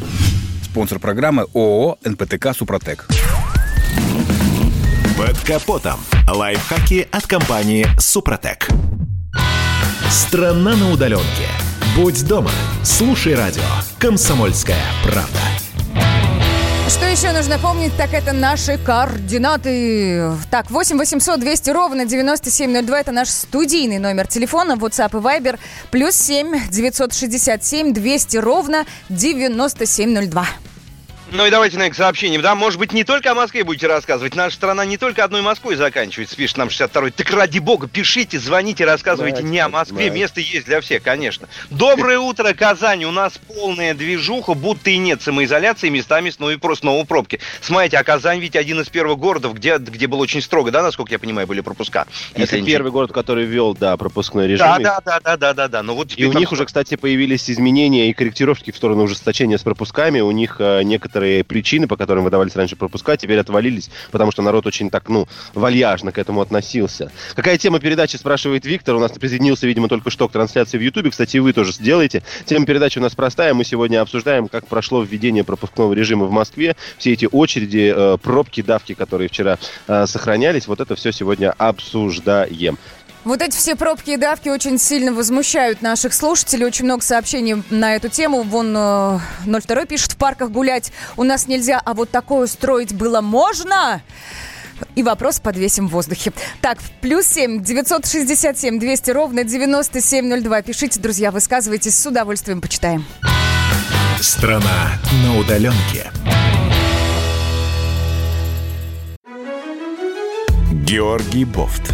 Спонсор программы ООО «НПТК Супротек». Под капотом. Лайфхаки от компании «Супротек». Страна на удаленке. Будь дома. Слушай радио. Комсомольская правда. Что еще нужно помнить, так это наши координаты. Так, 8 800 200 ровно 9702 это наш студийный номер телефона, WhatsApp и Viber, плюс 7 967 200 ровно 9702. Ну и давайте на к сообщениям. Да, может быть, не только о Москве будете рассказывать. Наша страна не только одной Москвой заканчивается, пишет нам 62-й. Так ради бога, пишите, звоните, рассказывайте да, не о Москве. Да. Место есть для всех, конечно. Доброе утро, Казань. У нас полная движуха, будто и нет самоизоляции, местами снова и просто снова пробки. Смотрите, а Казань ведь один из первых городов, где, где было очень строго, да, насколько я понимаю, были пропуска. Это первый город, который ввел, да, пропускной режим. Да, да, да, да, да, да, да. Но вот и у них уже, кстати, появились изменения и корректировки в сторону ужесточения с пропусками. У них э, некоторые некоторые причины, по которым выдавались раньше пропуска, теперь отвалились, потому что народ очень так, ну, вальяжно к этому относился. Какая тема передачи, спрашивает Виктор. У нас присоединился, видимо, только что к трансляции в Ютубе. Кстати, вы тоже сделаете. Тема передачи у нас простая. Мы сегодня обсуждаем, как прошло введение пропускного режима в Москве. Все эти очереди, э, пробки, давки, которые вчера э, сохранялись. Вот это все сегодня обсуждаем. Вот эти все пробки и давки очень сильно возмущают наших слушателей. Очень много сообщений на эту тему. Вон 02 э, пишет, в парках гулять у нас нельзя, а вот такое устроить было можно? И вопрос подвесим в воздухе. Так, плюс семь девятьсот шестьдесят семь двести ровно девяносто семь ноль два. Пишите, друзья, высказывайтесь, с удовольствием почитаем. Страна на удаленке. Георгий Бофт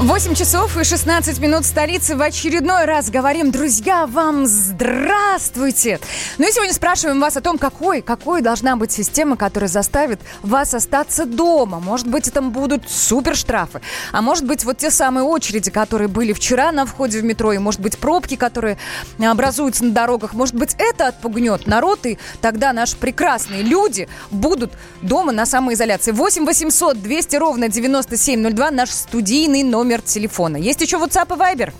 8 часов и 16 минут столицы в очередной раз говорим, друзья, вам здравствуйте. Ну и сегодня спрашиваем вас о том, какой, какой должна быть система, которая заставит вас остаться дома. Может быть, это будут супер штрафы, а может быть, вот те самые очереди, которые были вчера на входе в метро, и может быть, пробки, которые образуются на дорогах. Может быть, это отпугнет народ, и тогда наши прекрасные люди будут дома на самоизоляции. 8 800 200 ровно 9702 наш студийный номер номер телефона. Есть еще WhatsApp и Viber?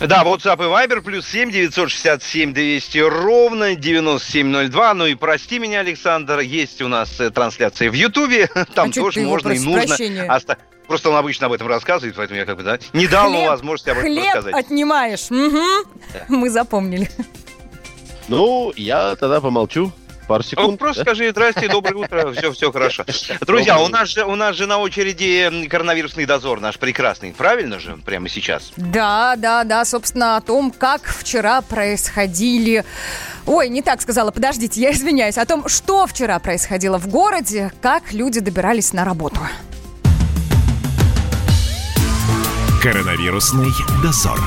Да, WhatsApp и Viber, плюс 7 967 200 ровно 9702. Ну и прости меня, Александр, есть у нас э, трансляция в Ютубе. Там а тоже можно и нужно оставить. Просто он обычно об этом рассказывает, поэтому я как бы, да, не дал ему возможности об этом хлеб рассказать. отнимаешь. Угу. Да. Мы запомнили. Ну, я тогда помолчу. Пару секунд. Ну, просто да? скажи здрасте, доброе утро, все, все хорошо. Друзья, у нас, же, у нас же на очереди коронавирусный дозор наш прекрасный, правильно же, прямо сейчас? Да, да, да, собственно, о том, как вчера происходили... Ой, не так сказала, подождите, я извиняюсь. О том, что вчера происходило в городе, как люди добирались на работу. Коронавирусный дозор.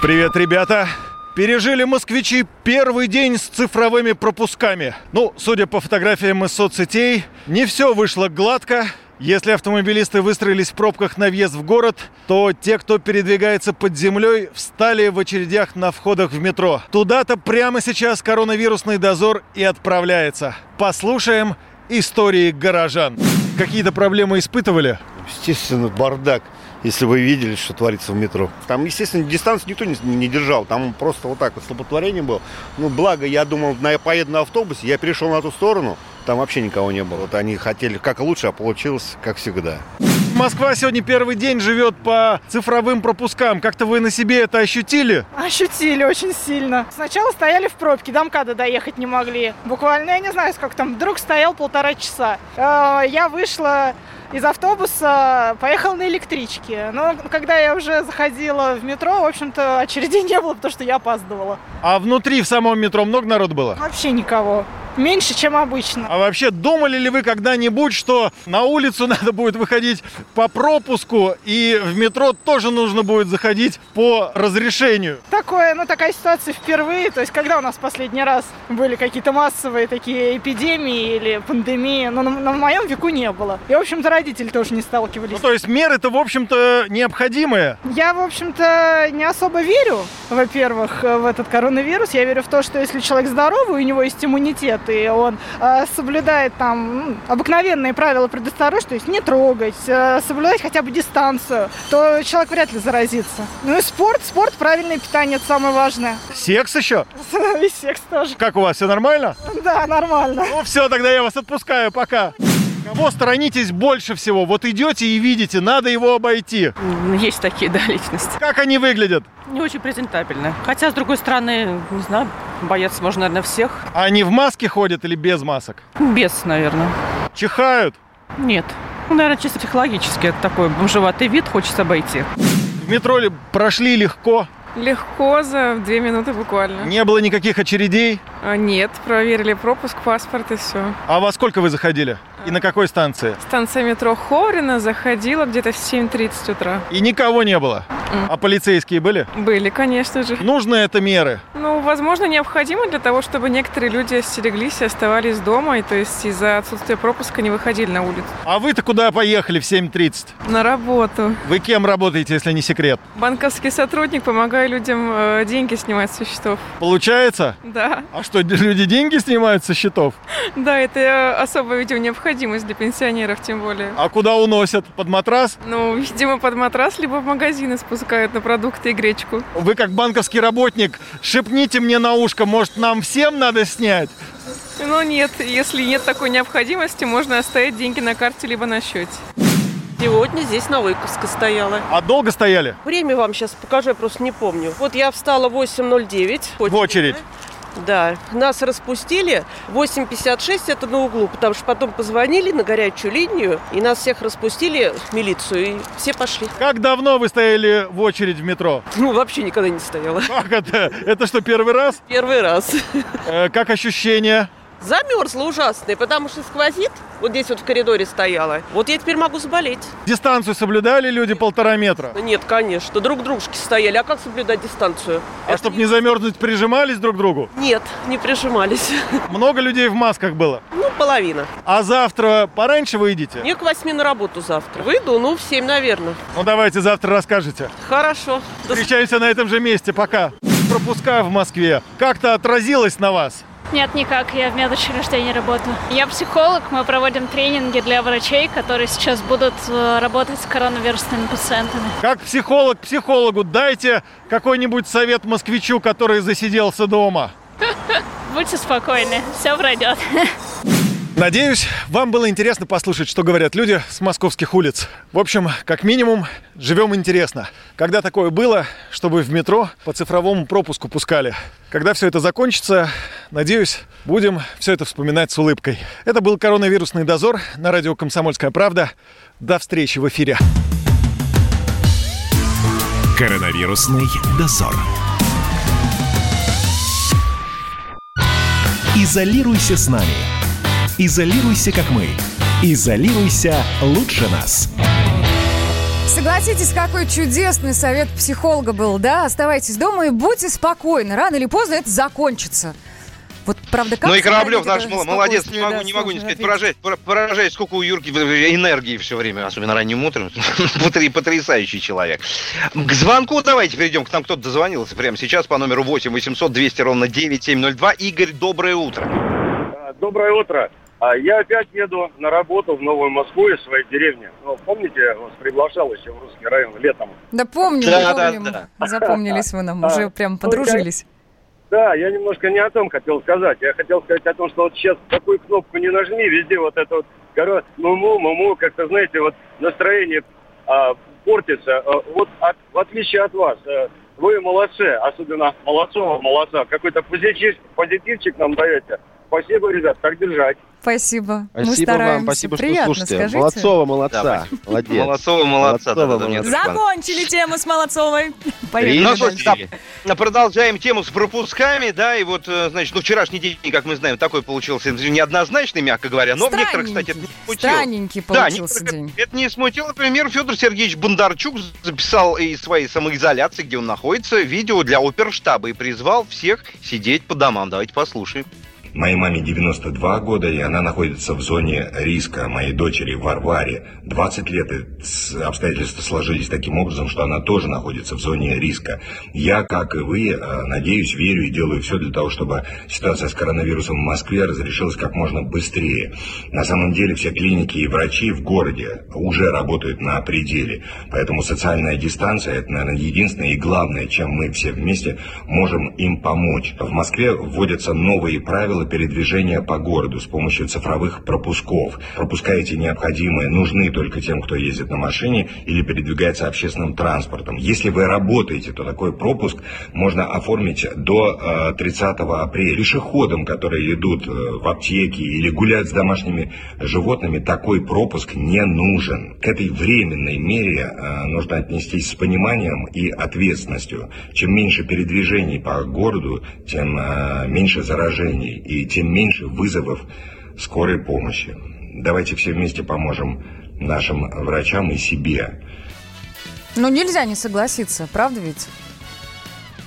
Привет, ребята! Пережили москвичи первый день с цифровыми пропусками. Ну, судя по фотографиям из соцсетей, не все вышло гладко. Если автомобилисты выстроились в пробках на въезд в город, то те, кто передвигается под землей, встали в очередях на входах в метро. Туда-то прямо сейчас коронавирусный дозор и отправляется. Послушаем истории горожан. Какие-то проблемы испытывали? Естественно, бардак если вы видели, что творится в метро. Там, естественно, дистанцию никто не, не держал, там просто вот так вот слаботворение было. Ну, благо, я думал, на, я поеду на автобусе, я перешел на ту сторону, там вообще никого не было. Вот они хотели как лучше, а получилось как всегда. Москва сегодня первый день живет по цифровым пропускам. Как-то вы на себе это ощутили? Ощутили очень сильно. Сначала стояли в пробке, до МКАДа доехать не могли. Буквально, я не знаю, сколько там, вдруг стоял полтора часа. Э, я вышла из автобуса поехал на электричке. Но когда я уже заходила в метро, в общем-то, очереди не было, потому что я опаздывала. А внутри в самом метро много народу было? Вообще никого. Меньше, чем обычно. А вообще, думали ли вы когда-нибудь, что на улицу надо будет выходить по пропуску, и в метро тоже нужно будет заходить по разрешению? Такое, ну, такая ситуация впервые. То есть, когда у нас последний раз были какие-то массовые такие эпидемии или пандемии, но на, на моем веку не было. И, в общем-то, родители тоже не сталкивались. Ну, то есть, меры-то, в общем-то, необходимые? Я, в общем-то, не особо верю, во-первых, в этот коронавирус. Я верю в то, что если человек здоровый, у него есть иммунитет, и он э, соблюдает там ну, обыкновенные правила предосторожности, то есть не трогать, э, соблюдать хотя бы дистанцию, то человек вряд ли заразится. Ну и спорт, спорт, правильное питание, это самое важное. Секс еще? И секс тоже. Как у вас, все нормально? Да, нормально. Ну все, тогда я вас отпускаю, пока. Кого сторонитесь больше всего? Вот идете и видите, надо его обойти. Есть такие, да, личности. Как они выглядят? Не очень презентабельно. Хотя, с другой стороны, не знаю, бояться можно, наверное, всех. А они в маске ходят или без масок? Без, наверное. Чихают? Нет. Ну, наверное, чисто психологически. Это такой бомжеватый вид, хочется обойти. В метро ли прошли легко? Легко, за две минуты буквально. Не было никаких очередей? А, нет, проверили пропуск, паспорт и все. А во сколько вы заходили? И на какой станции? Станция метро Хорина заходила где-то в 7.30 утра. И никого не было? Mm. А полицейские были? Были, конечно же. Нужны это меры? Ну, возможно, необходимо для того, чтобы некоторые люди остереглись и оставались дома, и то есть из-за отсутствия пропуска не выходили на улицу. А вы-то куда поехали в 7.30? На работу. Вы кем работаете, если не секрет? Банковский сотрудник, помогаю людям э, деньги снимать со счетов. Получается? Да. А что, люди деньги снимают со счетов? Да, это особо, видимо, необходимость для пенсионеров, тем более. А куда уносят? Под матрас? Ну, видимо, под матрас, либо в магазины спускают на продукты и гречку. Вы как банковский работник, шепните мне на ушко, может, нам всем надо снять? Ну нет, если нет такой необходимости, можно оставить деньги на карте либо на счете. Сегодня здесь на Выковской стояла. А долго стояли? Время вам сейчас покажу, я просто не помню. Вот я встала 8.09. В очередь? Да, нас распустили. 8.56 это на углу, потому что потом позвонили на горячую линию, и нас всех распустили в милицию, и все пошли. Как давно вы стояли в очередь в метро? Ну, вообще никогда не стояла. Как это? Это что, первый раз? Первый раз. Э, как ощущения? Замерзла ужасная, потому что сквозит. Вот здесь вот в коридоре стояла. Вот я теперь могу заболеть. Дистанцию соблюдали люди полтора метра? Нет, конечно. Друг дружки стояли. А как соблюдать дистанцию? А Это чтобы не замерзнуть, прижимались друг к другу? Нет, не прижимались. Много людей в масках было? Ну, половина. А завтра пораньше выйдете? Не к восьми на работу завтра. Выйду, ну, в семь, наверное. Ну, давайте завтра расскажете. Хорошо. Встречаемся на этом же месте. Пока. Пропуска в Москве как-то отразилось на вас? Нет, никак. Я в медучреждении работаю. Я психолог. Мы проводим тренинги для врачей, которые сейчас будут э, работать с коронавирусными пациентами. Как психолог психологу дайте какой-нибудь совет москвичу, который засиделся дома. Будьте спокойны, все пройдет. Надеюсь, вам было интересно послушать, что говорят люди с московских улиц. В общем, как минимум, живем интересно. Когда такое было, чтобы в метро по цифровому пропуску пускали? Когда все это закончится, надеюсь, будем все это вспоминать с улыбкой. Это был коронавирусный дозор на радио «Комсомольская правда». До встречи в эфире. Коронавирусный дозор. Изолируйся с нами. Изолируйся, как мы. Изолируйся лучше нас. Согласитесь, какой чудесный совет психолога был, да? Оставайтесь дома и будьте спокойны. Рано или поздно это закончится. Вот, правда, как Ну и Кораблев наш молодец, не могу, не могу не сказать, поражает, поражает, сколько у Юрки энергии все время, особенно ранним утром. Потрясающий человек. К звонку давайте перейдем, к нам кто-то дозвонился прямо сейчас по номеру 8 800 200 ровно 9702. Игорь, доброе утро. Доброе утро. А я опять еду на работу в Новую Москву из своей деревни. Ну, помните, вас приглашал еще в русский район летом? Да помню, да, помним. Да, да. Запомнились вы нам, уже прям подружились. Да, я немножко не о том хотел сказать. Я хотел сказать о том, что вот сейчас какую кнопку не нажми, везде вот это вот муму, муму, как-то, знаете, вот настроение а, портится. А, вот от, в отличие от вас, а, вы молодцы, особенно Молодцова, молодца. Какой-то позитив, позитивчик нам даете. Спасибо, ребят, так держать. Спасибо. Спасибо Мы стараемся. вам, спасибо, Приятно, что слушаете. скажите. Молодцова, молодца. Да, Молодец. Молодцова, молодца. Молодцова, Да-да-да, молодца. Закончили тему с Молодцовой. Поехали Ну, да, продолжаем тему с пропусками, да, и вот, э, значит, ну, вчерашний день, как мы знаем, такой получился неоднозначный, мягко говоря, но некоторых, кстати, это не смутило. Странненький Да, получился некоторых день. Это не смутило. Например, Федор Сергеевич Бондарчук записал из своей самоизоляции, где он находится, видео для оперштаба и призвал всех сидеть по домам. Давайте послушаем. Моей маме 92 года, и она находится в зоне риска. Моей дочери Варваре 20 лет, и обстоятельства сложились таким образом, что она тоже находится в зоне риска. Я, как и вы, э, надеюсь, верю и делаю все для того, чтобы ситуация с коронавирусом в Москве разрешилась как можно быстрее. На самом деле все клиники и врачи в городе уже работают на пределе. Поэтому социальная дистанция – это, наверное, единственное и главное, чем мы все вместе можем им помочь. В Москве вводятся новые правила передвижения по городу с помощью цифровых пропусков. Пропуска эти необходимые, нужны только тем, кто ездит на машине или передвигается общественным транспортом. Если вы работаете, то такой пропуск можно оформить до э, 30 апреля. Пешеходам, которые идут э, в аптеки или гуляют с домашними животными, такой пропуск не нужен. К этой временной мере э, нужно отнестись с пониманием и ответственностью. Чем меньше передвижений по городу, тем э, меньше заражений и тем меньше вызовов скорой помощи. Давайте все вместе поможем нашим врачам и себе. Ну, нельзя не согласиться, правда ведь?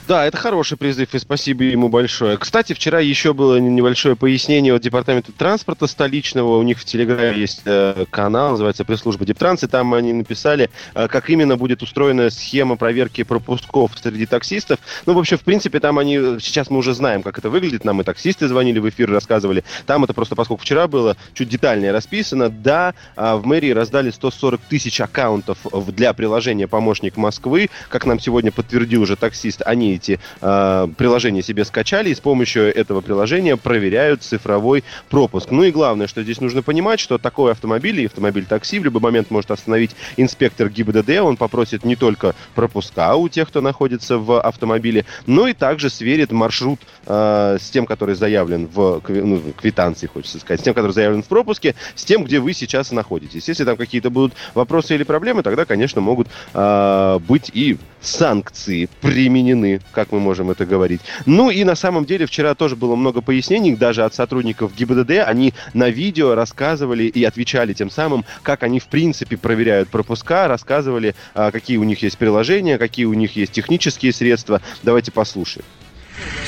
Да, это хороший призыв, и спасибо ему большое. Кстати, вчера еще было небольшое пояснение от Департамента транспорта столичного. У них в Телеграме есть э, канал, называется пресс-служба Дептранс, и там они написали, э, как именно будет устроена схема проверки пропусков среди таксистов. Ну, в общем, в принципе, там они... Сейчас мы уже знаем, как это выглядит. Нам и таксисты звонили в эфир, рассказывали. Там это просто, поскольку вчера было чуть детальнее расписано, да, а в мэрии раздали 140 тысяч аккаунтов для приложения «Помощник Москвы». Как нам сегодня подтвердил уже таксист, они эти э, приложения себе скачали и с помощью этого приложения проверяют цифровой пропуск. Ну и главное, что здесь нужно понимать, что такой автомобиль и автомобиль такси в любой момент может остановить инспектор ГИБДД. Он попросит не только пропуска у тех, кто находится в автомобиле, но и также сверит маршрут э, с тем, который заявлен в ну, квитанции, хочется сказать, с тем, который заявлен в пропуске, с тем, где вы сейчас находитесь. Если там какие-то будут вопросы или проблемы, тогда, конечно, могут э, быть и санкции применены, как мы можем это говорить. Ну и на самом деле вчера тоже было много пояснений, даже от сотрудников ГИБДД. Они на видео рассказывали и отвечали тем самым, как они в принципе проверяют пропуска, рассказывали, а, какие у них есть приложения, какие у них есть технические средства. Давайте послушаем.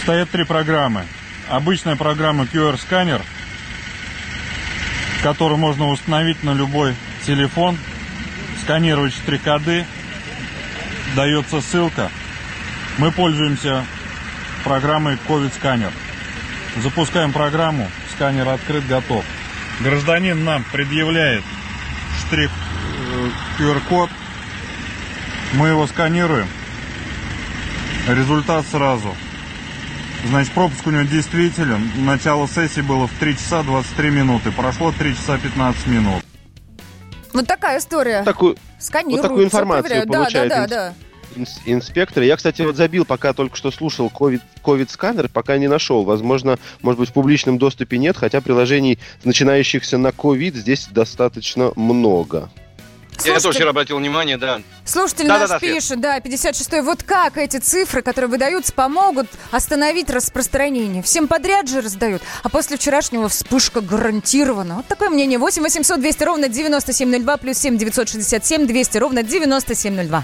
Стоят три программы. Обычная программа QR-сканер, которую можно установить на любой телефон, сканировать штрих-коды, дается ссылка. Мы пользуемся программой COVID сканер. Запускаем программу, сканер открыт, готов. Гражданин нам предъявляет штрих QR-код. Мы его сканируем. Результат сразу. Значит, пропуск у него действителен. Начало сессии было в 3 часа 23 минуты. Прошло 3 часа 15 минут. Вот такая история. Такую, Сканируют, вот такую информацию получает да, да, да, да. инспектор. Я, кстати, вот забил, пока только что слушал COVID-сканер, пока не нашел. Возможно, может быть, в публичном доступе нет, хотя приложений, начинающихся на COVID, здесь достаточно много. Слушайте, Я тоже вчера обратил внимание, да. Слушатель да, наш да, да, пишет, да, 56-й, вот как эти цифры, которые выдаются, помогут остановить распространение? Всем подряд же раздают, а после вчерашнего вспышка гарантирована. Вот такое мнение. 8 800 200 ровно 9702 плюс 7 967 200 ровно 9702.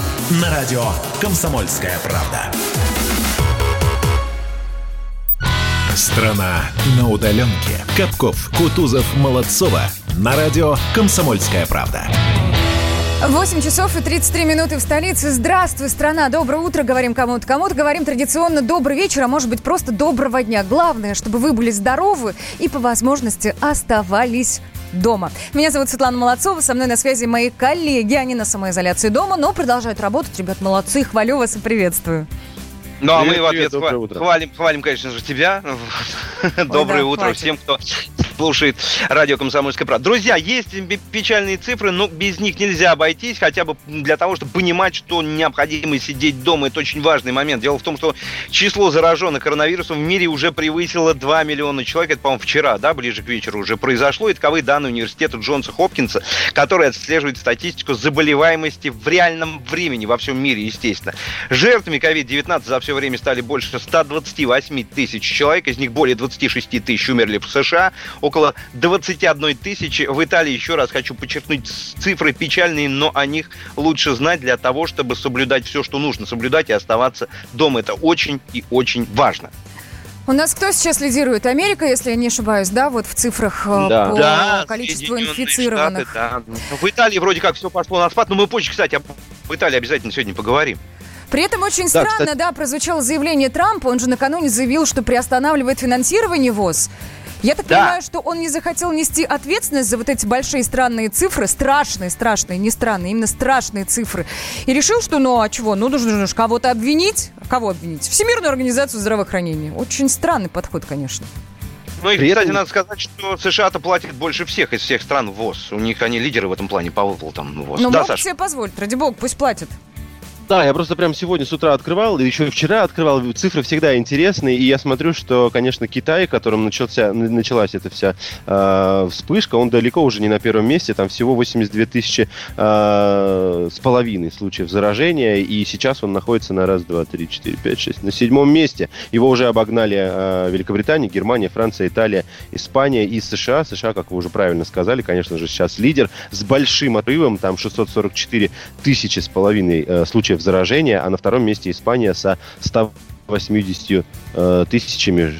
На радио «Комсомольская правда». Страна на удаленке. Капков, Кутузов, Молодцова. На радио «Комсомольская правда». 8 часов и 33 минуты в столице. Здравствуй, страна. Доброе утро, говорим кому-то. Кому-то говорим традиционно добрый вечер, а может быть просто доброго дня. Главное, чтобы вы были здоровы и по возможности оставались дома. Меня зовут Светлана Молодцова, со мной на связи мои коллеги. Они на самоизоляции дома, но продолжают работать. Ребят, молодцы, хвалю вас и приветствую. Ну, а мы в ответ хвалим, хвалим, конечно же, тебя. Доброе утро всем, кто слушает радио «Комсомольская правда». Друзья, есть печальные цифры, но без них нельзя обойтись, хотя бы для того, чтобы понимать, что необходимо сидеть дома. Это очень важный момент. Дело в том, что число зараженных коронавирусом в мире уже превысило 2 миллиона человек. Это, по-моему, вчера, да, ближе к вечеру уже произошло. И таковы данные университета Джонса Хопкинса, который отслеживает статистику заболеваемости в реальном времени во всем мире, естественно. Жертвами COVID-19 за все время стали больше 128 тысяч человек, из них более 26 тысяч умерли в США, около 21 тысячи в Италии. Еще раз хочу подчеркнуть, цифры печальные, но о них лучше знать для того, чтобы соблюдать все, что нужно соблюдать и оставаться дома. Это очень и очень важно. У нас кто сейчас лидирует? Америка, если я не ошибаюсь, да, вот в цифрах э, да. по да, количеству инфицированных. Штаты, да. В Италии вроде как все пошло на спад, но мы позже, кстати, об Италии обязательно сегодня поговорим. При этом очень да, странно, кстати... да, прозвучало заявление Трампа. Он же накануне заявил, что приостанавливает финансирование ВОЗ. Я так да. понимаю, что он не захотел нести ответственность за вот эти большие странные цифры, страшные, страшные, не странные, именно страшные цифры. И решил, что ну а чего, ну нужно же кого-то обвинить. Кого обвинить? Всемирную организацию здравоохранения. Очень странный подход, конечно. Ну и, кстати, надо сказать, что США-то платит больше всех из всех стран ВОЗ. У них они лидеры в этом плане по выплатам ВОЗ. Ну, да, могут себе позволить, ради бога, пусть платят. Да, я просто прям сегодня с утра открывал, и еще вчера открывал. Цифры всегда интересные, и я смотрю, что, конечно, Китай, которым начался, началась эта вся э, вспышка, он далеко уже не на первом месте, там всего 82 тысячи э, с половиной случаев заражения, и сейчас он находится на раз, два, три, четыре, пять, шесть, на седьмом месте. Его уже обогнали э, Великобритания, Германия, Франция, Италия, Испания и США. США, как вы уже правильно сказали, конечно же, сейчас лидер с большим отрывом, там 644 тысячи с половиной э, случаев заражения, а на втором месте Испания со 100 180 э, тысячами,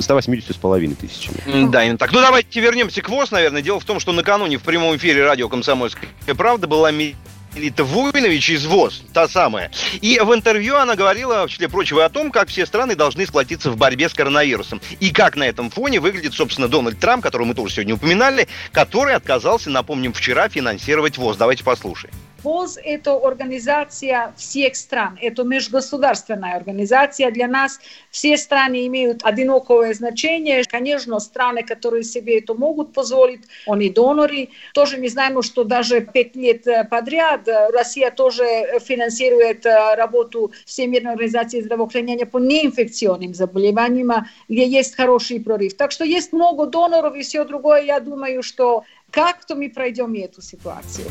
180 с половиной тысячами. Да, именно так. Ну, давайте вернемся к ВОЗ, наверное. Дело в том, что накануне в прямом эфире радио «Комсомольская правда» была Лита Войнович из ВОЗ, та самая. И в интервью она говорила, в числе прочего, о том, как все страны должны сплотиться в борьбе с коронавирусом. И как на этом фоне выглядит, собственно, Дональд Трамп, которого мы тоже сегодня упоминали, который отказался, напомним, вчера финансировать ВОЗ. Давайте послушаем. ВОЗ – это организация всех стран, это межгосударственная организация. Для нас все страны имеют одинаковое значение. Конечно, страны, которые себе это могут позволить, они доноры. Тоже мы знаем, что даже пять лет подряд Россия тоже финансирует работу Всемирной организации здравоохранения по неинфекционным заболеваниям, где есть хороший прорыв. Так что есть много доноров и все другое. Я думаю, что как-то мы пройдем эту ситуацию.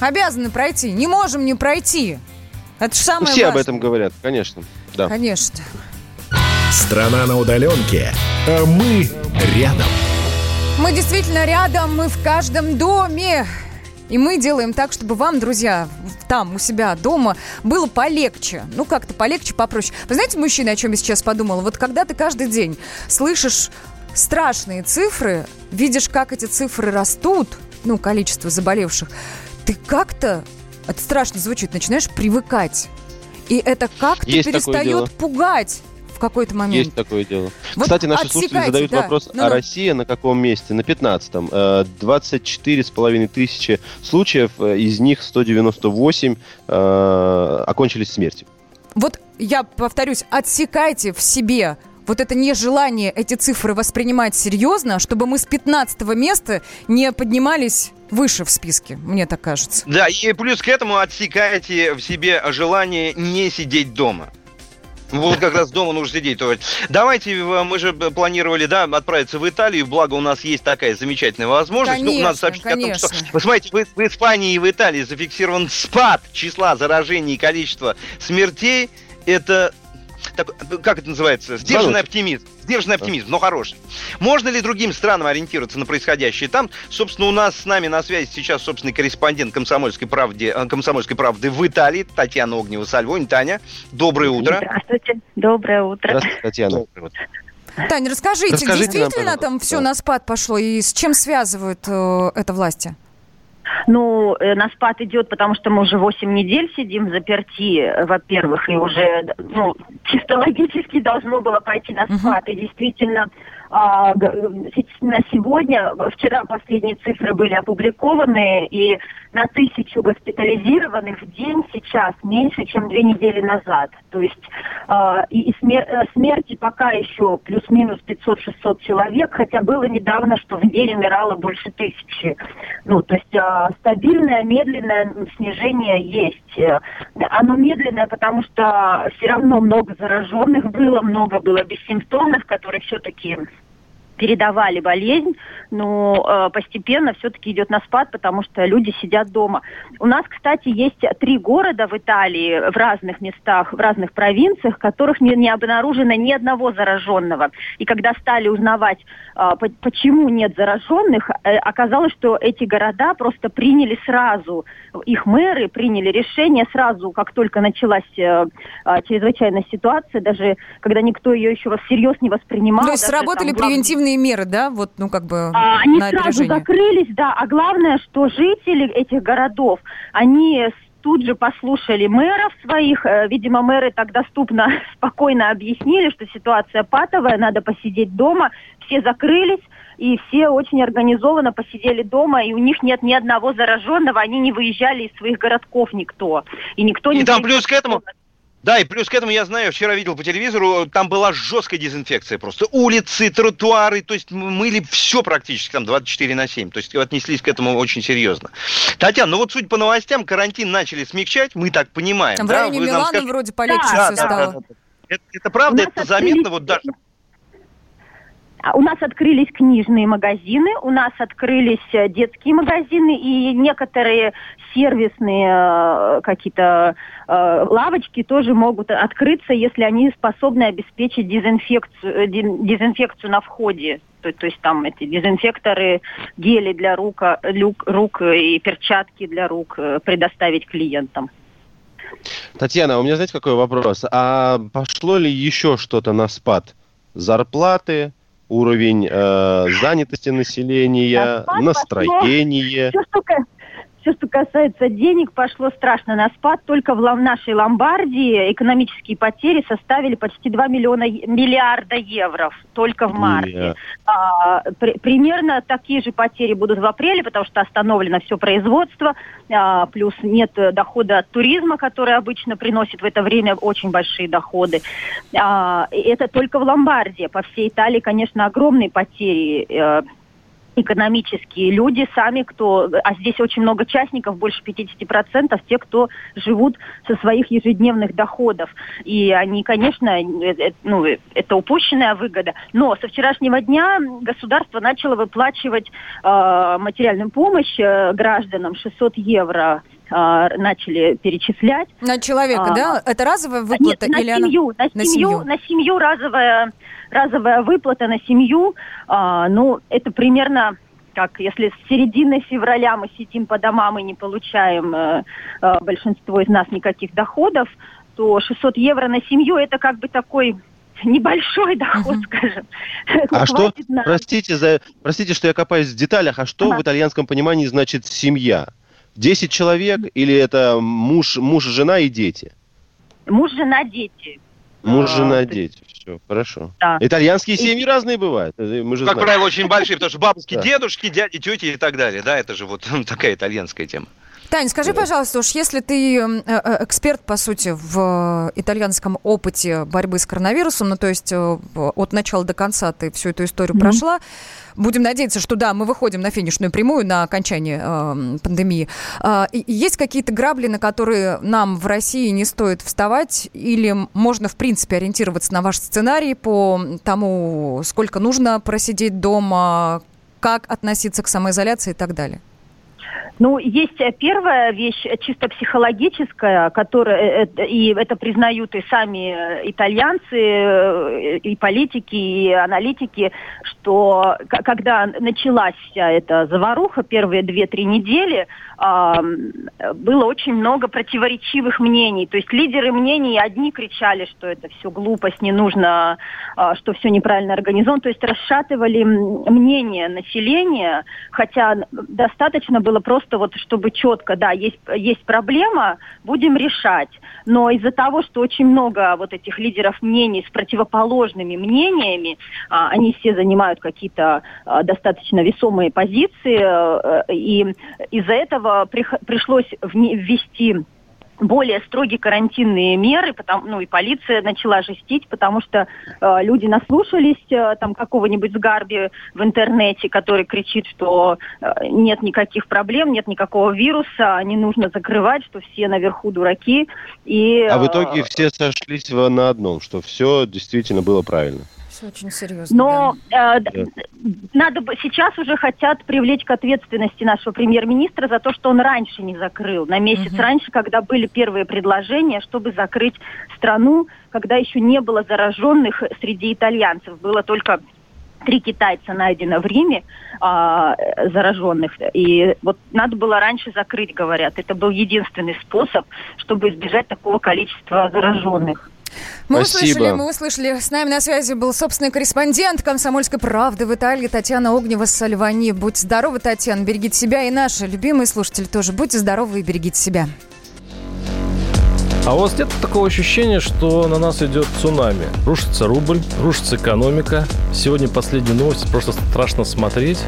Обязаны пройти. Не можем не пройти. Это же самое Все важное. об этом говорят, конечно. Да. Конечно. Страна на удаленке, а мы рядом. Мы действительно рядом, мы в каждом доме. И мы делаем так, чтобы вам, друзья, там, у себя дома, было полегче. Ну, как-то полегче, попроще. Вы знаете, мужчина, о чем я сейчас подумала? Вот когда ты каждый день слышишь страшные цифры, видишь, как эти цифры растут, ну, количество заболевших, ты как-то, это страшно звучит, начинаешь привыкать. И это как-то Есть перестает пугать в какой-то момент. Есть такое дело. Вот Кстати, наши слушатели задают да. вопрос, Ну-ну. а Россия на каком месте? На 15-м. Э, 24 с половиной тысячи случаев, э, из них 198 э, окончились смертью. Вот я повторюсь, отсекайте в себе вот это нежелание эти цифры воспринимать серьезно, чтобы мы с 15 места не поднимались выше в списке, мне так кажется. Да, и плюс к этому отсекаете в себе желание не сидеть дома. Вот как раз дома нужно сидеть. То есть, Давайте, э, мы же планировали, да, отправиться в Италию, благо у нас есть такая замечательная возможность. ну, надо Конечно, сообщить о том, что, конечно. вы смотрите, в, в Испании и в Италии зафиксирован спад числа заражений и количества смертей. Это так, как это называется? Сдержанный оптимизм. Сдержанный оптимизм, но хороший. Можно ли другим странам ориентироваться на происходящее там? Собственно, у нас с нами на связи сейчас собственный корреспондент комсомольской правды, э, комсомольской правды в Италии, Татьяна Огнева Сальвонь. Таня, доброе утро. Здравствуйте. Доброе утро. Здравствуйте, Татьяна. Таня, расскажите, Расскажите нам, действительно пожалуйста, там все да. на спад пошло и с чем связывают э, это власти? Ну, э, на спад идет, потому что мы уже 8 недель сидим заперти, э, во-первых, и уже, ну, чисто логически должно было пойти на спад. И действительно, а, с- на сегодня, вчера последние цифры были опубликованы, и на тысячу госпитализированных в день сейчас меньше, чем две недели назад. То есть а, и, и смер- э, смерти пока еще плюс-минус 500-600 человек, хотя было недавно, что в день умирало больше тысячи. Ну, то есть а, стабильное, медленное снижение есть. Э, Оно медленное, потому что все равно много зараженных было, много было бессимптомных, которые все-таки передавали болезнь, но э, постепенно все-таки идет на спад, потому что люди сидят дома. У нас, кстати, есть три города в Италии, в разных местах, в разных провинциях, в которых не, не обнаружено ни одного зараженного. И когда стали узнавать, э, по- почему нет зараженных, э, оказалось, что эти города просто приняли сразу, их мэры приняли решение сразу, как только началась э, э, чрезвычайная ситуация, даже когда никто ее еще всерьез не воспринимал. То есть сработали там глав- превентивные меры, да? Вот, ну как бы а, Они на сразу опережение. закрылись, да. А главное, что жители этих городов, они тут же послушали мэров своих. Э, Видимо, мэры так доступно, спокойно объяснили, что ситуация патовая, надо посидеть дома. Все закрылись. И все очень организованно посидели дома, и у них нет ни одного зараженного, они не выезжали из своих городков никто. И никто не... И там плюс к этому, да, и плюс к этому, я знаю, вчера видел по телевизору, там была жесткая дезинфекция просто. Улицы, тротуары, то есть мыли все практически там 24 на 7. То есть отнеслись к этому очень серьезно. Татьяна, ну вот судя по новостям, карантин начали смягчать, мы так понимаем. Там в да? районе Вы нам Милана скажите- вроде полегче Да, все да, стало. да, да. Это, это правда, это заметно, вот даже У нас открылись книжные магазины, у нас открылись э, детские магазины и некоторые сервисные э, какие-то э, лавочки тоже могут открыться, если они способны обеспечить дезинфекцию, дезинфекцию на входе. То, то есть там эти дезинфекторы, гели для рук, а, люк- рук и перчатки для рук предоставить клиентам. Татьяна, у меня, знаете, какой вопрос? А пошло ли еще что-то на спад? Зарплаты, уровень э, занятости населения, настроение? Все, что, все, что касается денег, пошло страшно на спад. Только в нашей Ломбардии экономические потери составили почти 2 миллиона, миллиарда евро только в марте. А, при, примерно такие же потери будут в апреле, потому что остановлено все производство, а, плюс нет дохода от туризма, который обычно приносит в это время очень большие доходы. А, это только в Ломбардии. По всей Италии, конечно, огромные потери. Экономические люди сами, кто, а здесь очень много частников, больше 50%, те, кто живут со своих ежедневных доходов. И они, конечно, э, э, ну, это упущенная выгода. Но со вчерашнего дня государство начало выплачивать э, материальную помощь э, гражданам 600 евро начали перечислять. На человека, а, да? Это разовая выплата? Нет, на или семью, она... на, семью, на семью, на семью разовая разовая выплата на семью, а, ну, это примерно как если с середины февраля мы сидим по домам и не получаем э, э, большинство из нас никаких доходов, то 600 евро на семью это как бы такой небольшой доход, uh-huh. скажем. А что, на... простите, за, простите, что я копаюсь в деталях, а что uh-huh. в итальянском понимании значит семья? Десять человек или это муж, муж, жена и дети? Муж, жена, дети. Муж, а, жена, дети. Все, хорошо. Да. Итальянские семьи и... разные бывают. Мы же как знаем. правило, очень большие, потому что бабушки, дедушки, дяди, тети и так далее. Да, это же вот такая итальянская тема. Тань, скажи, пожалуйста, уж если ты э, э, эксперт, по сути, в итальянском опыте борьбы с коронавирусом, ну, то есть э, от начала до конца ты всю эту историю mm-hmm. прошла, будем надеяться, что да, мы выходим на финишную прямую на окончание э, пандемии. Э, есть какие-то грабли, на которые нам в России не стоит вставать, или можно, в принципе, ориентироваться на ваш сценарий по тому, сколько нужно просидеть дома, как относиться к самоизоляции и так далее? Ну, есть э, первая вещь э, чисто психологическая, которая, э, и это признают и сами итальянцы, и политики, и аналитики, что когда началась вся эта заваруха, первые две-три недели, было очень много противоречивых мнений. То есть лидеры мнений одни кричали, что это все глупость, не нужно, а, что все неправильно организовано. То есть расшатывали мнение населения, хотя достаточно было просто вот, чтобы четко, да, есть, есть проблема, будем решать. Но из-за того, что очень много вот этих лидеров мнений с противоположными мнениями, а, они все занимают какие-то а, достаточно весомые позиции, э, и из-за этого пришлось ввести более строгие карантинные меры, потому, ну и полиция начала жестить, потому что э, люди наслушались э, там какого-нибудь сгарби в интернете, который кричит, что э, нет никаких проблем, нет никакого вируса, не нужно закрывать, что все наверху дураки. И, а в итоге все сошлись на одном, что все действительно было правильно. Все очень серьезно. Но да. э, надо бы сейчас уже хотят привлечь к ответственности нашего премьер-министра за то, что он раньше не закрыл, на месяц угу. раньше, когда были первые предложения, чтобы закрыть страну, когда еще не было зараженных среди итальянцев, было только три китайца найдено в Риме а, зараженных. И вот надо было раньше закрыть, говорят. Это был единственный способ, чтобы избежать такого количества зараженных. Мы Спасибо. услышали, мы услышали. С нами на связи был собственный корреспондент «Комсомольской правды» в Италии Татьяна Огнева Сальвани. Будьте здоровы, Татьяна, берегите себя и наши любимые слушатели тоже. Будьте здоровы и берегите себя. А у вас нет такого ощущения, что на нас идет цунами? Рушится рубль, рушится экономика. Сегодня последняя новость, просто страшно смотреть.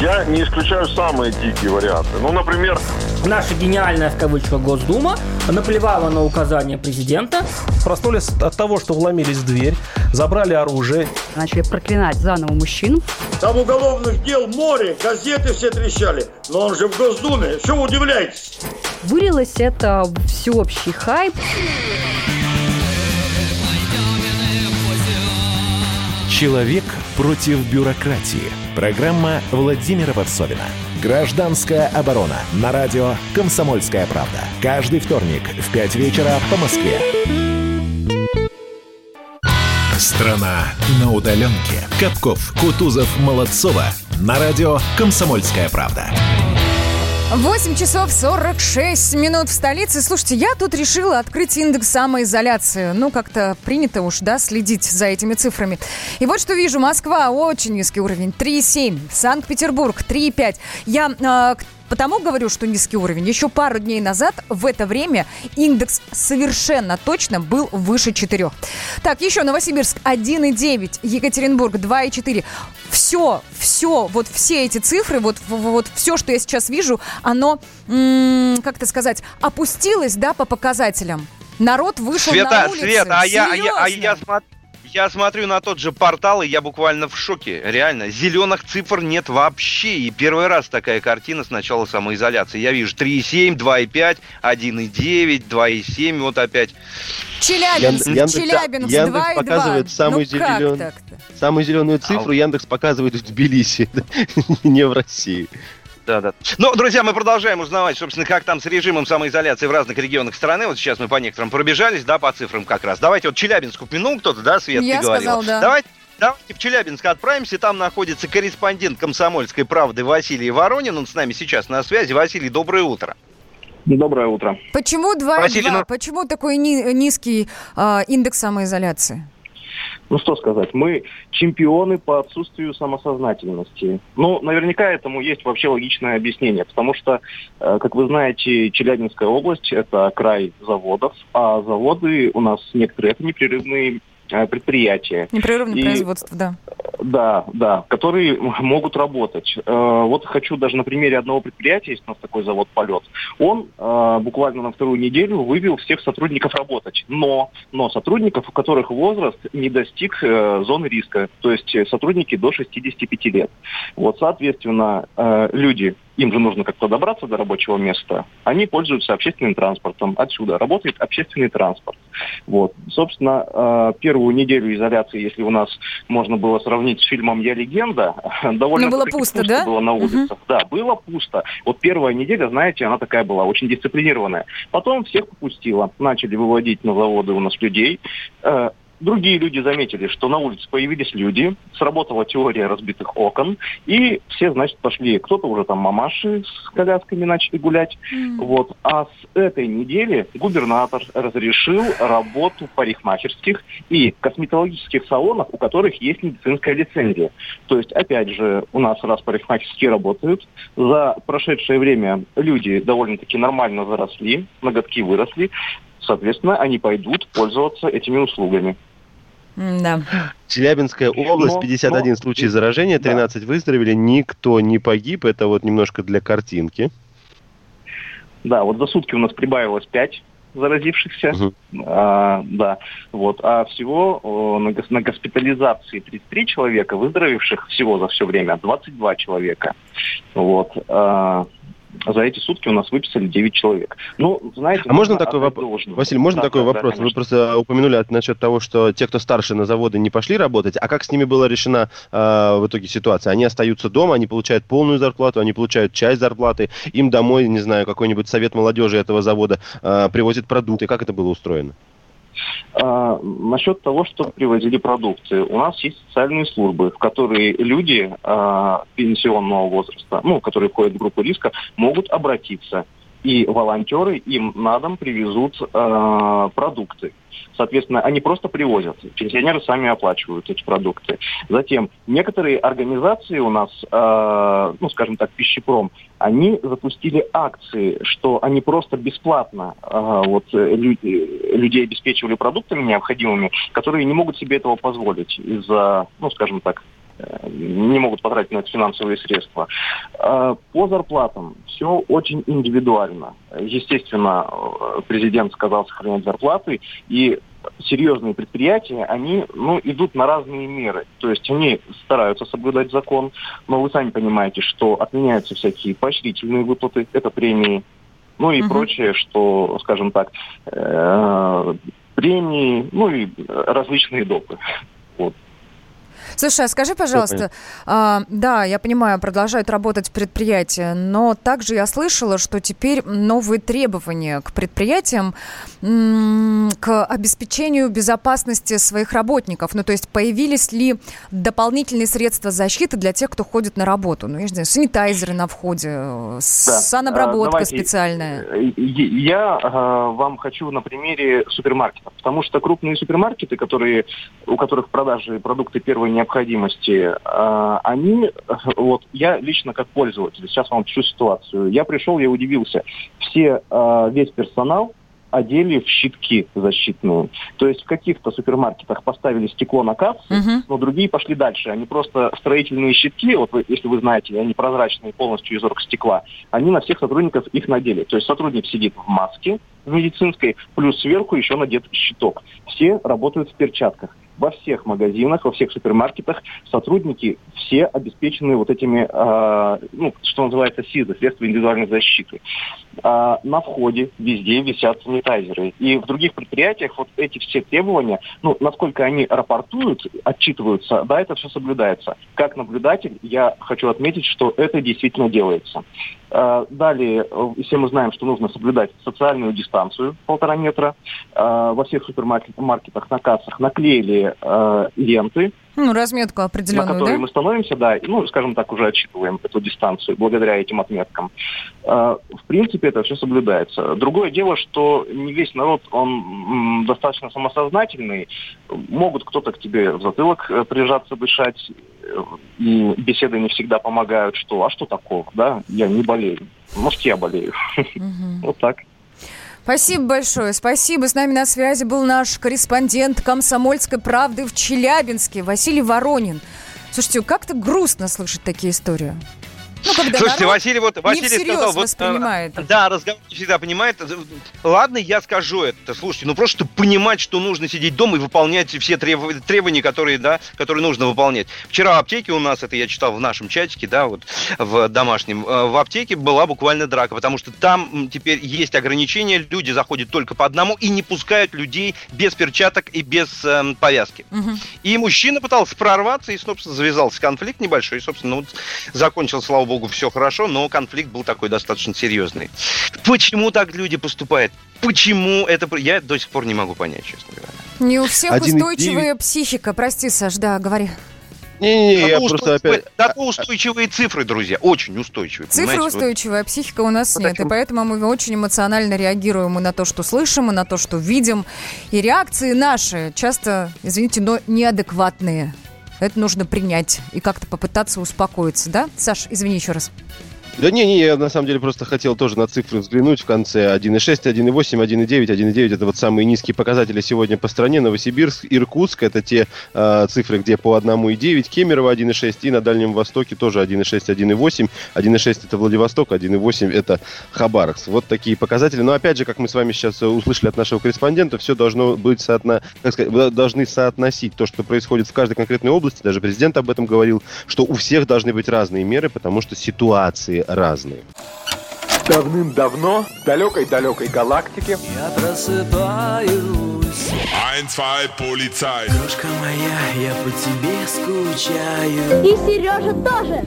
Я не исключаю самые дикие варианты. Ну, например... Наша гениальная, в кавычках, Госдума наплевала на указания президента. Проснулись от того, что вломились в дверь, забрали оружие. Начали проклинать заново мужчин. Там уголовных дел море, газеты все трещали. Но он же в Госдуме, что вы удивляетесь? Вылилось это всеобщий хайп. Человек против бюрократии. Программа Владимира Варсовина. Гражданская оборона. На радио «Комсомольская правда». Каждый вторник в 5 вечера по Москве. Страна на удаленке. Капков, Кутузов, Молодцова. На радио «Комсомольская правда». 8 часов 46 минут в столице. Слушайте, я тут решила открыть индекс самоизоляции. Ну, как-то принято уж, да, следить за этими цифрами. И вот что вижу. Москва очень низкий уровень. 3,7. Санкт-Петербург 3,5. Я э, Потому говорю, что низкий уровень. Еще пару дней назад в это время индекс совершенно точно был выше 4. Так, еще Новосибирск 1,9, Екатеринбург 2,4. Все, все, вот все эти цифры, вот, вот все, что я сейчас вижу, оно, как это сказать, опустилось, да, по показателям. Народ вышел Света, на улицы. Света, а я, а я, а я смотрю я смотрю на тот же портал, и я буквально в шоке. Реально, зеленых цифр нет вообще. И первый раз такая картина с начала самоизоляции. Я вижу 3,7, 2,5, 1,9, 2,7, вот опять. Челябинск, Яндекс, Челябинск, Яндекс 2,2. показывает самую, ну, зеленую, самую зеленую цифру, Яндекс показывает в Тбилиси, не в России. Да, да. Ну, друзья, мы продолжаем узнавать, собственно, как там с режимом самоизоляции в разных регионах страны. Вот сейчас мы по некоторым пробежались, да, по цифрам как раз. Давайте вот Челябинск упомянул кто-то, да, Свет, Я ты говорила. сказал, да. Давайте Давайте в Челябинск отправимся. Там находится корреспондент комсомольской правды Василий Воронин. Он с нами сейчас на связи. Василий, доброе утро. Доброе утро. Почему 2,2? Василий, ну- Почему такой ни- низкий э, индекс самоизоляции? Ну что сказать, мы чемпионы по отсутствию самосознательности. Ну, наверняка этому есть вообще логичное объяснение, потому что, э, как вы знаете, Челябинская область – это край заводов, а заводы у нас некоторые – это непрерывные предприятия. Непрерывное И- производство, да. Да, да, которые могут работать. Э, Вот хочу даже на примере одного предприятия, есть у нас такой завод «Полет», он э, буквально на вторую неделю вывел всех сотрудников работать. Но, но сотрудников, у которых возраст не достиг э, зоны риска, то есть э, сотрудники до 65 лет. Вот, соответственно, э, люди, им же нужно как-то добраться до рабочего места, они пользуются общественным транспортом. Отсюда работает общественный транспорт. Вот. Собственно, э, первую неделю изоляции, если у нас можно было сравнить с фильмом «Я легенда», довольно было пусто, да? было на улицах. Да, было пусто. Вот первая неделя, знаете, она такая была, очень дисциплинированная. Потом всех попустила. Начали выводить на заводы у нас людей. Другие люди заметили, что на улице появились люди, сработала теория разбитых окон, и все, значит, пошли. Кто-то уже там мамаши с колясками начали гулять. Вот. А с этой недели губернатор разрешил работу парикмахерских и косметологических салонов, у которых есть медицинская лицензия. То есть, опять же, у нас раз парикмахерские работают, за прошедшее время люди довольно-таки нормально заросли, ноготки выросли, соответственно, они пойдут пользоваться этими услугами. Да. Челябинская область, Но- 51 но- случай заражения, 13 выздоровели, никто не погиб. Это вот немножко для картинки. Да, вот за сутки у нас прибавилось 5 заразившихся. А, да, вот. А всего о, на, гос- на госпитализации 33 человека, выздоровевших всего за все время 22 человека. Вот. А, за эти сутки у нас выписали 9 человек. Ну, знаете... А можно такой вопрос? Василий, можно Да, такой да, да, вопрос? Вы конечно. просто упомянули насчет того, что те, кто старше на заводы, не пошли работать. А как с ними была решена э, в итоге ситуация? Они остаются дома, они получают полную зарплату, они получают часть зарплаты, им домой, не знаю, какой-нибудь совет молодежи этого завода э, привозит продукты. Как это было устроено? А, насчет того, что привозили продукты. У нас есть социальные службы, в которые люди а, пенсионного возраста, ну, которые входят в группу риска, могут обратиться. И волонтеры им на дом привезут а, продукты. Соответственно, они просто привозят. Пенсионеры сами оплачивают эти продукты. Затем некоторые организации у нас, э, ну, скажем так, пищепром, они запустили акции, что они просто бесплатно э, вот, э, лю- э, людей обеспечивали продуктами необходимыми, которые не могут себе этого позволить из-за, ну, скажем так, э, не могут потратить на это финансовые средства. Э, По зарплатам все очень индивидуально. Естественно, э, президент сказал сохранять зарплаты, и серьезные предприятия, они ну, идут на разные меры. То есть они стараются соблюдать закон, но вы сами понимаете, что отменяются всякие поощрительные выплаты, это премии, ну и Мгм. прочее, что, скажем так, э, премии, ну и различные допы. Вот. Слушай, а скажи, пожалуйста, а, да, я понимаю, продолжают работать предприятия, но также я слышала, что теперь новые требования к предприятиям к обеспечению безопасности своих работников. Ну, то есть появились ли дополнительные средства защиты для тех, кто ходит на работу? Ну, я не знаю, санитайзеры на входе, э, Да. санобработка А, давайте, специальная. э, Я э, вам хочу на примере супермаркетов, потому что крупные супермаркеты, которые, у которых в продаже продукты первой необходимости, э, они, вот я лично как пользователь, сейчас вам всю ситуацию, я пришел, я удивился, все, э, весь персонал одели в щитки защитные. То есть в каких-то супермаркетах поставили стекло на кассы, но другие пошли дальше. Они просто строительные щитки, вот вы- если вы знаете, они прозрачные полностью из оргстекла, они на всех сотрудников их надели. То есть сотрудник сидит в маске в медицинской, плюс сверху еще надет щиток. Все работают в перчатках. Во всех магазинах, во всех супермаркетах сотрудники все обеспечены вот этими, э, ну, что называется СИЗы, средства индивидуальной защиты. А, на входе везде висят санитайзеры. И в других предприятиях вот эти все требования, ну, насколько они рапортуют, отчитываются, да, это все соблюдается. Как наблюдатель я хочу отметить, что это действительно делается. А, Далее, э, все мы знаем, что нужно соблюдать социальную дистанцию полтора метра. А, Во всех супермаркетах на кассах наклеили э, ленты, Ну, разметку на определенную, которые да? мы становимся, да, и, ну, скажем так, уже отчитываем эту дистанцию благодаря этим отметкам. Э, В принципе, это все соблюдается. Другое дело, что не весь народ, он достаточно самосознательный. Могут кто-то к тебе в затылок э, прижаться, дышать, э, и беседы не всегда помогают, что, а что такого, да, я не болею. Может, я болею. Вот так. Спасибо большое, спасибо. С нами на связи был наш корреспондент «Комсомольской правды» в Челябинске Василий Воронин. Слушайте, как-то грустно слышать такие истории. Ну, когда Слушайте, Василий вот не Василий всерьез сказал, вот, э, воспринимает. да, разговор не всегда понимает. Ладно, я скажу это. Слушайте, ну просто понимать, что нужно сидеть дома и выполнять все требов- требования, которые, да, которые нужно выполнять. Вчера в аптеке у нас, это я читал в нашем чатике, да, вот в домашнем, э, в аптеке была буквально драка, потому что там теперь есть ограничения, люди заходят только по одному и не пускают людей без перчаток и без эм, повязки. И мужчина пытался прорваться, и, собственно, завязался конфликт небольшой. И, собственно, вот закончил, слава богу, все хорошо, но конфликт был такой достаточно серьезный. Почему так люди поступают? Почему это... Я до сих пор не могу понять, честно говоря. Не у всех Один и устойчивая психика. Прости, Саш, да, говори. Не-не-не, я просто устойчивые- опять... зато устойчивые цифры, друзья, очень устойчивые. Цифры понимаете? Вот. устойчивые, а психика у нас нет. И поэтому мы очень эмоционально реагируем и на то, что слышим, и на то, что видим. И реакции наши часто, извините, но неадекватные. Это нужно принять и как-то попытаться успокоиться, да? Саш, извини еще раз. Да не, не, я на самом деле просто хотел тоже на цифры взглянуть в конце 1,6, 1,8, 1,9, 1,9 это вот самые низкие показатели сегодня по стране. Новосибирск, Иркутск это те э, цифры, где по 1,9, Кемерово 1,6 и на Дальнем Востоке тоже 1,6, 1,8. 1,6 это Владивосток, 1,8 это Хабаровск. Вот такие показатели. Но опять же, как мы с вами сейчас э, услышали от нашего корреспондента, все должно быть соотно... как сказать, должны соотносить то, что происходит в каждой конкретной области. Даже президент об этом говорил, что у всех должны быть разные меры, потому что ситуации разные. Давным-давно в далекой-далекой галактике Я просыпаюсь Ein, zwei, Polizei. Крошка моя, я по тебе скучаю И Сережа тоже.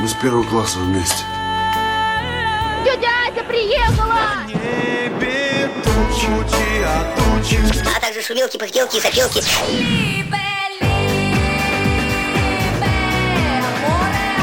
Мы с первого класса вместе. Тетя Ася приехала! А также шумелки, пыхтелки и сопелки.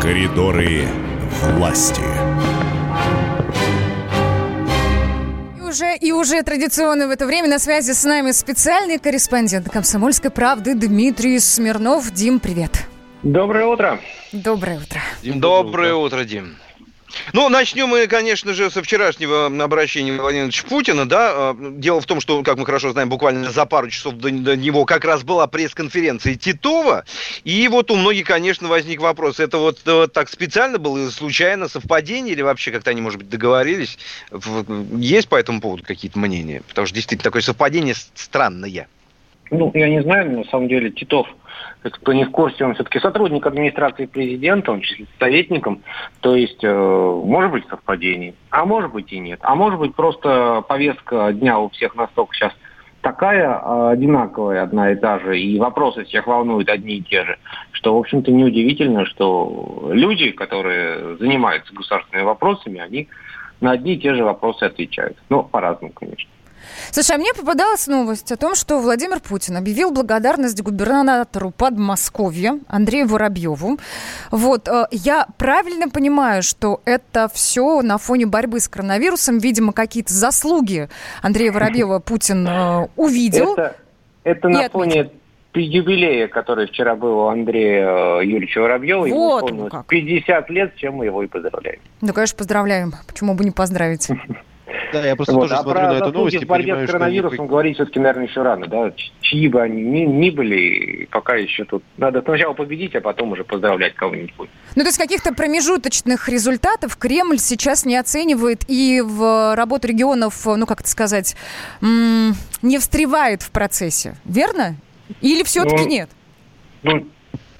Коридоры власти. И уже, и уже традиционно в это время на связи с нами специальный корреспондент «Комсомольской правды» Дмитрий Смирнов. Дим, привет. Доброе утро. Доброе утро. Доброе утро, Дим. Ну, начнем мы, конечно же, со вчерашнего обращения Владимира Владимировича Путина, да. А, Дело в том, что, как мы хорошо знаем, буквально за пару часов до, до него как раз была пресс-конференция Титова, и вот у многих, конечно, возник вопрос, это вот, вот так специально было, случайно, совпадение, или вообще как-то они, может быть, договорились? Есть по этому поводу какие-то мнения? Потому что действительно такое совпадение странное. Ну, я не знаю, на самом деле Титов, это кто не в курсе, он все-таки сотрудник администрации президента, он числится советником, то есть э, может быть совпадение, а может быть и нет. А может быть просто повестка дня у всех настолько сейчас такая э, одинаковая, одна и та же, и вопросы всех волнуют одни и те же, что, в общем-то, неудивительно, что люди, которые занимаются государственными вопросами, они на одни и те же вопросы отвечают. Ну, по-разному, конечно. Слушай, а мне попадалась новость о том, что Владимир Путин объявил благодарность губернатору Подмосковья Андрею Воробьеву. Вот, э, я правильно понимаю, что это все на фоне борьбы с коронавирусом, видимо, какие-то заслуги Андрея Воробьева Путин э, увидел. Это, это на отметил. фоне юбилея, который вчера был у Андрея э, Юрьевича Воробьева. Ему Вот как. 50 лет, чем мы его и поздравляем. Ну, конечно, поздравляем. Почему бы не поздравить? Да, я просто Вот, тоже а смотрю про на эту новость в и борьбе понимаю, с что коронавирусом никак- говорить все-таки, наверное, еще рано, да? Чьи бы они ни, ни были, пока еще тут... Надо сначала победить, а потом уже поздравлять кого-нибудь. Ну, то есть каких-то промежуточных результатов Кремль сейчас не оценивает и в работу регионов, ну, как это сказать, не встревает в процессе, верно? Или все-таки Ну, нет? Ну,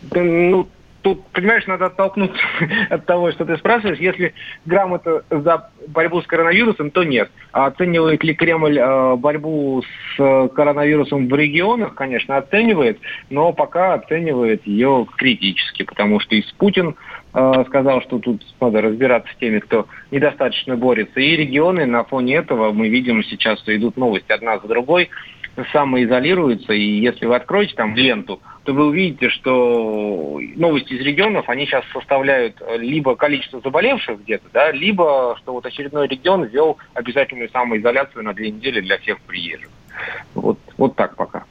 да, ну, тут, понимаешь, надо оттолкнуться от того, что ты спрашиваешь. Если грамота за борьбу с коронавирусом, то нет. А оценивает ли Кремль э, борьбу с э, коронавирусом в регионах, конечно, оценивает, но пока оценивает ее критически, потому что и Путин э, сказал, что тут надо разбираться с теми, кто недостаточно борется. И регионы на фоне этого, мы видим сейчас, что идут новости одна за другой, самоизолируются, и если вы откроете там ленту, то вы увидите, что новости из регионов, они сейчас составляют э, либо количество заболевших где-то, да, либо что вот очередной регион ввел обязательную самоизоляцию на две недели для всех приезжих. Вот, вот так пока.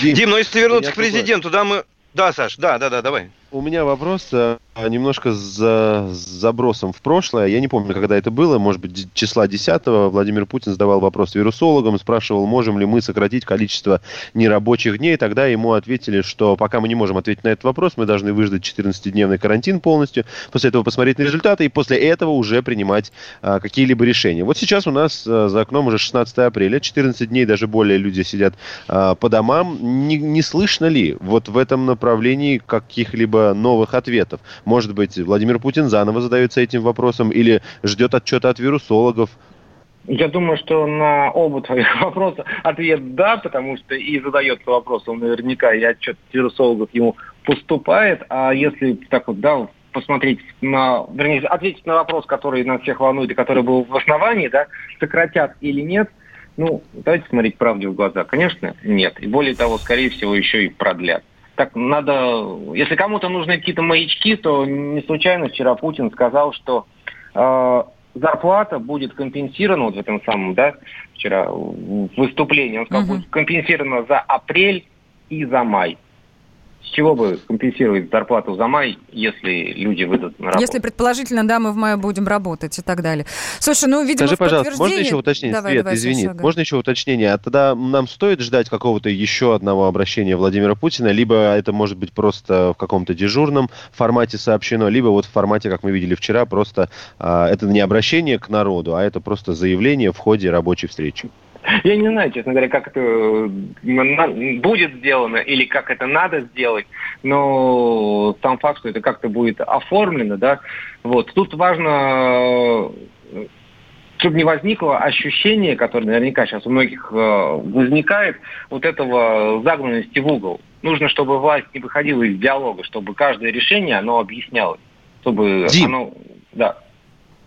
Дим, ну если вернуться к президенту, да, мы... Да, Саш, да, да, да, давай. У меня вопрос э, немножко за забросом в прошлое. Я не помню, когда это было, может быть, числа 10 Владимир Путин задавал вопрос вирусологам, спрашивал, можем ли мы сократить количество нерабочих дней. Тогда ему ответили, что пока мы не можем ответить на этот вопрос, мы должны выждать 14-дневный карантин полностью, после этого посмотреть на результаты и после этого уже принимать а, какие-либо решения. Вот сейчас у нас а, за окном уже 16 апреля, 14 дней даже более люди сидят а, по домам. Не, не слышно ли вот в этом направлении каких-либо новых ответов? Может быть, Владимир Путин заново задается этим вопросом или ждет отчета от вирусологов? Я думаю, что на оба твоих вопроса ответ «да», потому что и задается вопросом наверняка, и отчет вирусологов ему поступает. А если так вот, да, посмотреть на, вернее, ответить на вопрос, который нас всех волнует и который был в основании, да, сократят или нет, ну, давайте смотреть правде в глаза. Конечно, нет. И более того, скорее всего, еще и продлят. Так надо, если кому-то нужны какие-то маячки, то не случайно вчера Путин сказал, что э, зарплата будет компенсирована, вот в этом самом, да, вчера в выступлении, он сказал, Мгм. будет компенсирована за апрель и за май. С чего бы компенсировать зарплату за май, если люди выйдут на работу? Если предположительно, да, мы в мае будем работать и так далее. Слушай, ну, видимо, Скажи, пожалуйста, можно подтверждение- еще уточнить? Давай, Свет, давай, извини, ага. можно еще уточнение? А тогда нам стоит ждать какого-то еще одного обращения Владимира Путина, либо это может быть просто в каком-то дежурном формате сообщено, либо вот в формате, как мы видели вчера, просто а, это не обращение к народу, а это просто заявление в ходе рабочей встречи. Я не знаю, честно говоря, как это э, будет сделано или как это надо сделать, но сам факт, что это как-то будет оформлено, да, вот. Тут важно, э, чтобы не возникло ощущение, которое наверняка сейчас у многих э, возникает, вот этого загнанности в угол. Нужно, чтобы власть не выходила из диалога, чтобы каждое решение, оно объяснялось, чтобы Дим. оно... Да.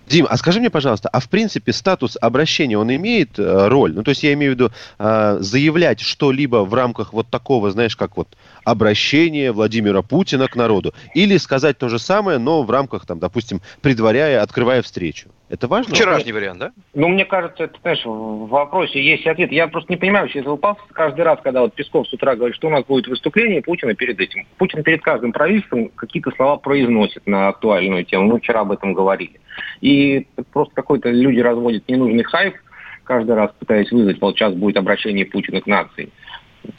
Дим, а скажи мне, пожалуйста, а в принципе статус обращения, он имеет э, роль? Ну, то есть я имею в виду э, заявлять что-либо в рамках вот такого, знаешь, как вот обращения Владимира Путина к народу, или сказать то же самое, но в рамках, там, допустим, предваряя, открывая встречу. Это важно? Вчерашний вариант, да? Ну, мне кажется, это, знаешь, в вопросе есть ответ. Я просто не понимаю, вообще этого пафоса каждый раз, когда вот Песков с утра говорит, что у нас будет выступление Путина перед этим. Путин перед каждым правительством какие-то слова произносит на актуальную тему. Мы вчера об этом говорили. И просто какой-то люди разводят ненужный хайп, каждый раз пытаясь вызвать, вот сейчас будет обращение Путина к нации.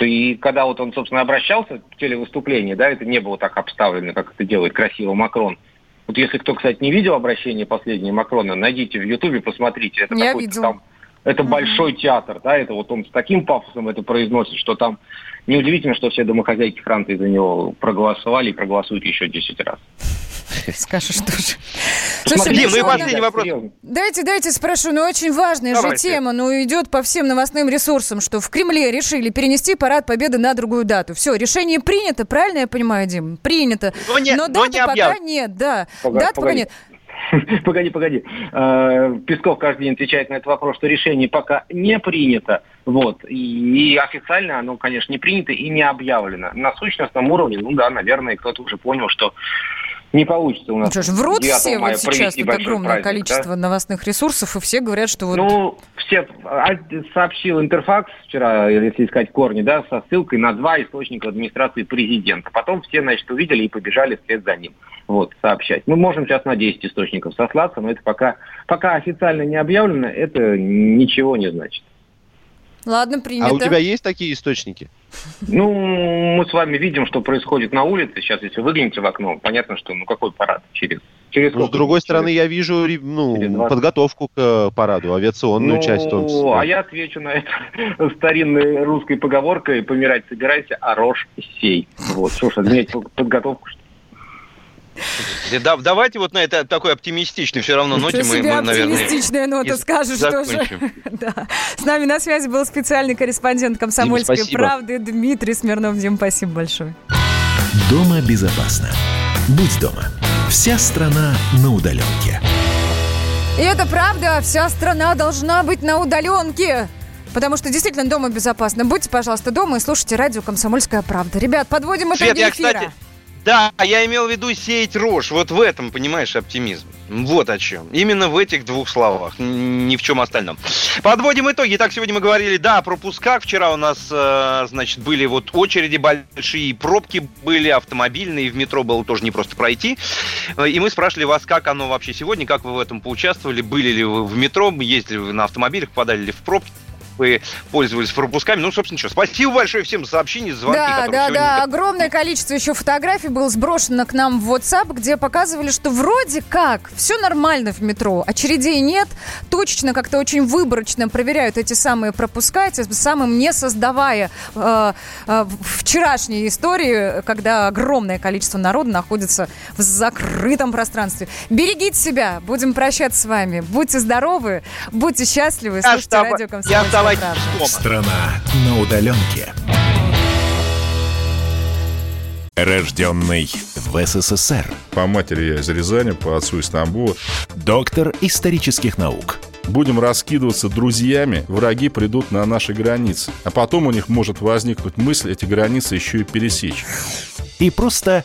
И когда вот он, собственно, обращался в телевыступлении, да, это не было так обставлено, как это делает красиво Макрон. Вот если кто, кстати, не видел обращение последнее Макрона, найдите в Ютубе, посмотрите. Это Я видела. там это большой театр, да, это вот он с таким пафосом это произносит, что там неудивительно, что все домохозяйки Франции за него проголосовали и проголосуют еще 10 раз. Скажешь тоже. Смотри, Дим, ну и последний вопрос. Дайте, дайте спрошу, ну очень важная же Давайте. тема, ну идет по всем новостным ресурсам, что в Кремле решили перенести парад Победы на другую дату. Все, решение принято, правильно я понимаю, Дим? Принято. Но не- но даты не пока нет, да. Погоди, Дат пока погоди. нет. Погоди, погоди. Э, Песков каждый день отвечает на этот вопрос, что решение пока не принято. Вот. И, официально оно, конечно, не принято и не объявлено. На сущностном уровне, ну да, наверное, кто-то уже понял, что не получится у нас. Ну что ж, врут 9 все вот сейчас, большой огромное праздник, да? количество новостных ресурсов, и все говорят, что вот... Ну, все а, сообщил Интерфакс вчера, если искать корни, да, со ссылкой на два источника администрации президента. Потом все, значит, увидели и побежали вслед за ним. Вот, сообщать. Мы можем сейчас на 10 источников сослаться, но это пока, пока официально не объявлено, это ничего не значит. Ладно, принято. А у тебя есть такие источники? Ну, мы с вами видим, что происходит на улице. Сейчас, если выглянете в окно, понятно, что ну какой парад через... через Ну, с другой Через- стороны, я вижу ну, через 20. подготовку к э, параду, авиационную Ну, часть в том числе. а я отвечу на это старинной русской поговоркой «помирать собирайся, а рожь сей». Вот, что ж, отменять подготовку, что? Да, давайте вот на это такой оптимистичной все равно ноте мы, мы, наверное, оптимистичная нота, скажешь тоже. Да. С нами на связи был специальный корреспондент «Комсомольской правды» Дмитрий Смирнов. Дим, спасибо большое. Дома безопасно. Будь дома. Вся страна на удаленке. И это правда, вся страна должна быть на удаленке. Потому что действительно дома безопасно. Будьте, пожалуйста, дома и слушайте радио «Комсомольская правда». Ребят, подводим итоги Свет, я, эфира. кстати, да, я имел в виду сеять рожь. Вот в этом, понимаешь, оптимизм. Вот о чем. Именно в этих двух словах. Ни в чем остальном. Подводим итоги. Итак, сегодня мы говорили, да, о пропусках. Вчера у нас, э, значит, были вот очереди большие, пробки были автомобильные, в метро было тоже не просто пройти. Э, И мы спрашивали вас, как оно вообще сегодня, как вы в этом поучаствовали, были ли вы в метро, ездили вы на автомобилях, попадали ли в пробки, вы пользовались пропусками. Ну, собственно, что. Спасибо большое всем за сообщения, за звонки, Да, да, сегодня да. Огромное количество еще фотографий было сброшено к нам в WhatsApp, где показывали, что вроде как все нормально в метро. Очередей нет. Точечно, как-то очень выборочно проверяют эти самые пропуска, тем самым не создавая э, э, вчерашней истории, когда огромное количество народа находится в закрытом пространстве. Берегите себя. Будем прощаться с вами. Будьте здоровы, будьте счастливы. Слушайте радио «Комсомольская оставайтесь правда». дома. Страна на удаленке. Рожденный в СССР. По матери я из Рязани, по отцу из Тамбова. Доктор исторических наук. Будем раскидываться друзьями, враги придут на наши границы. А потом у них может возникнуть мысль эти границы еще и пересечь. И просто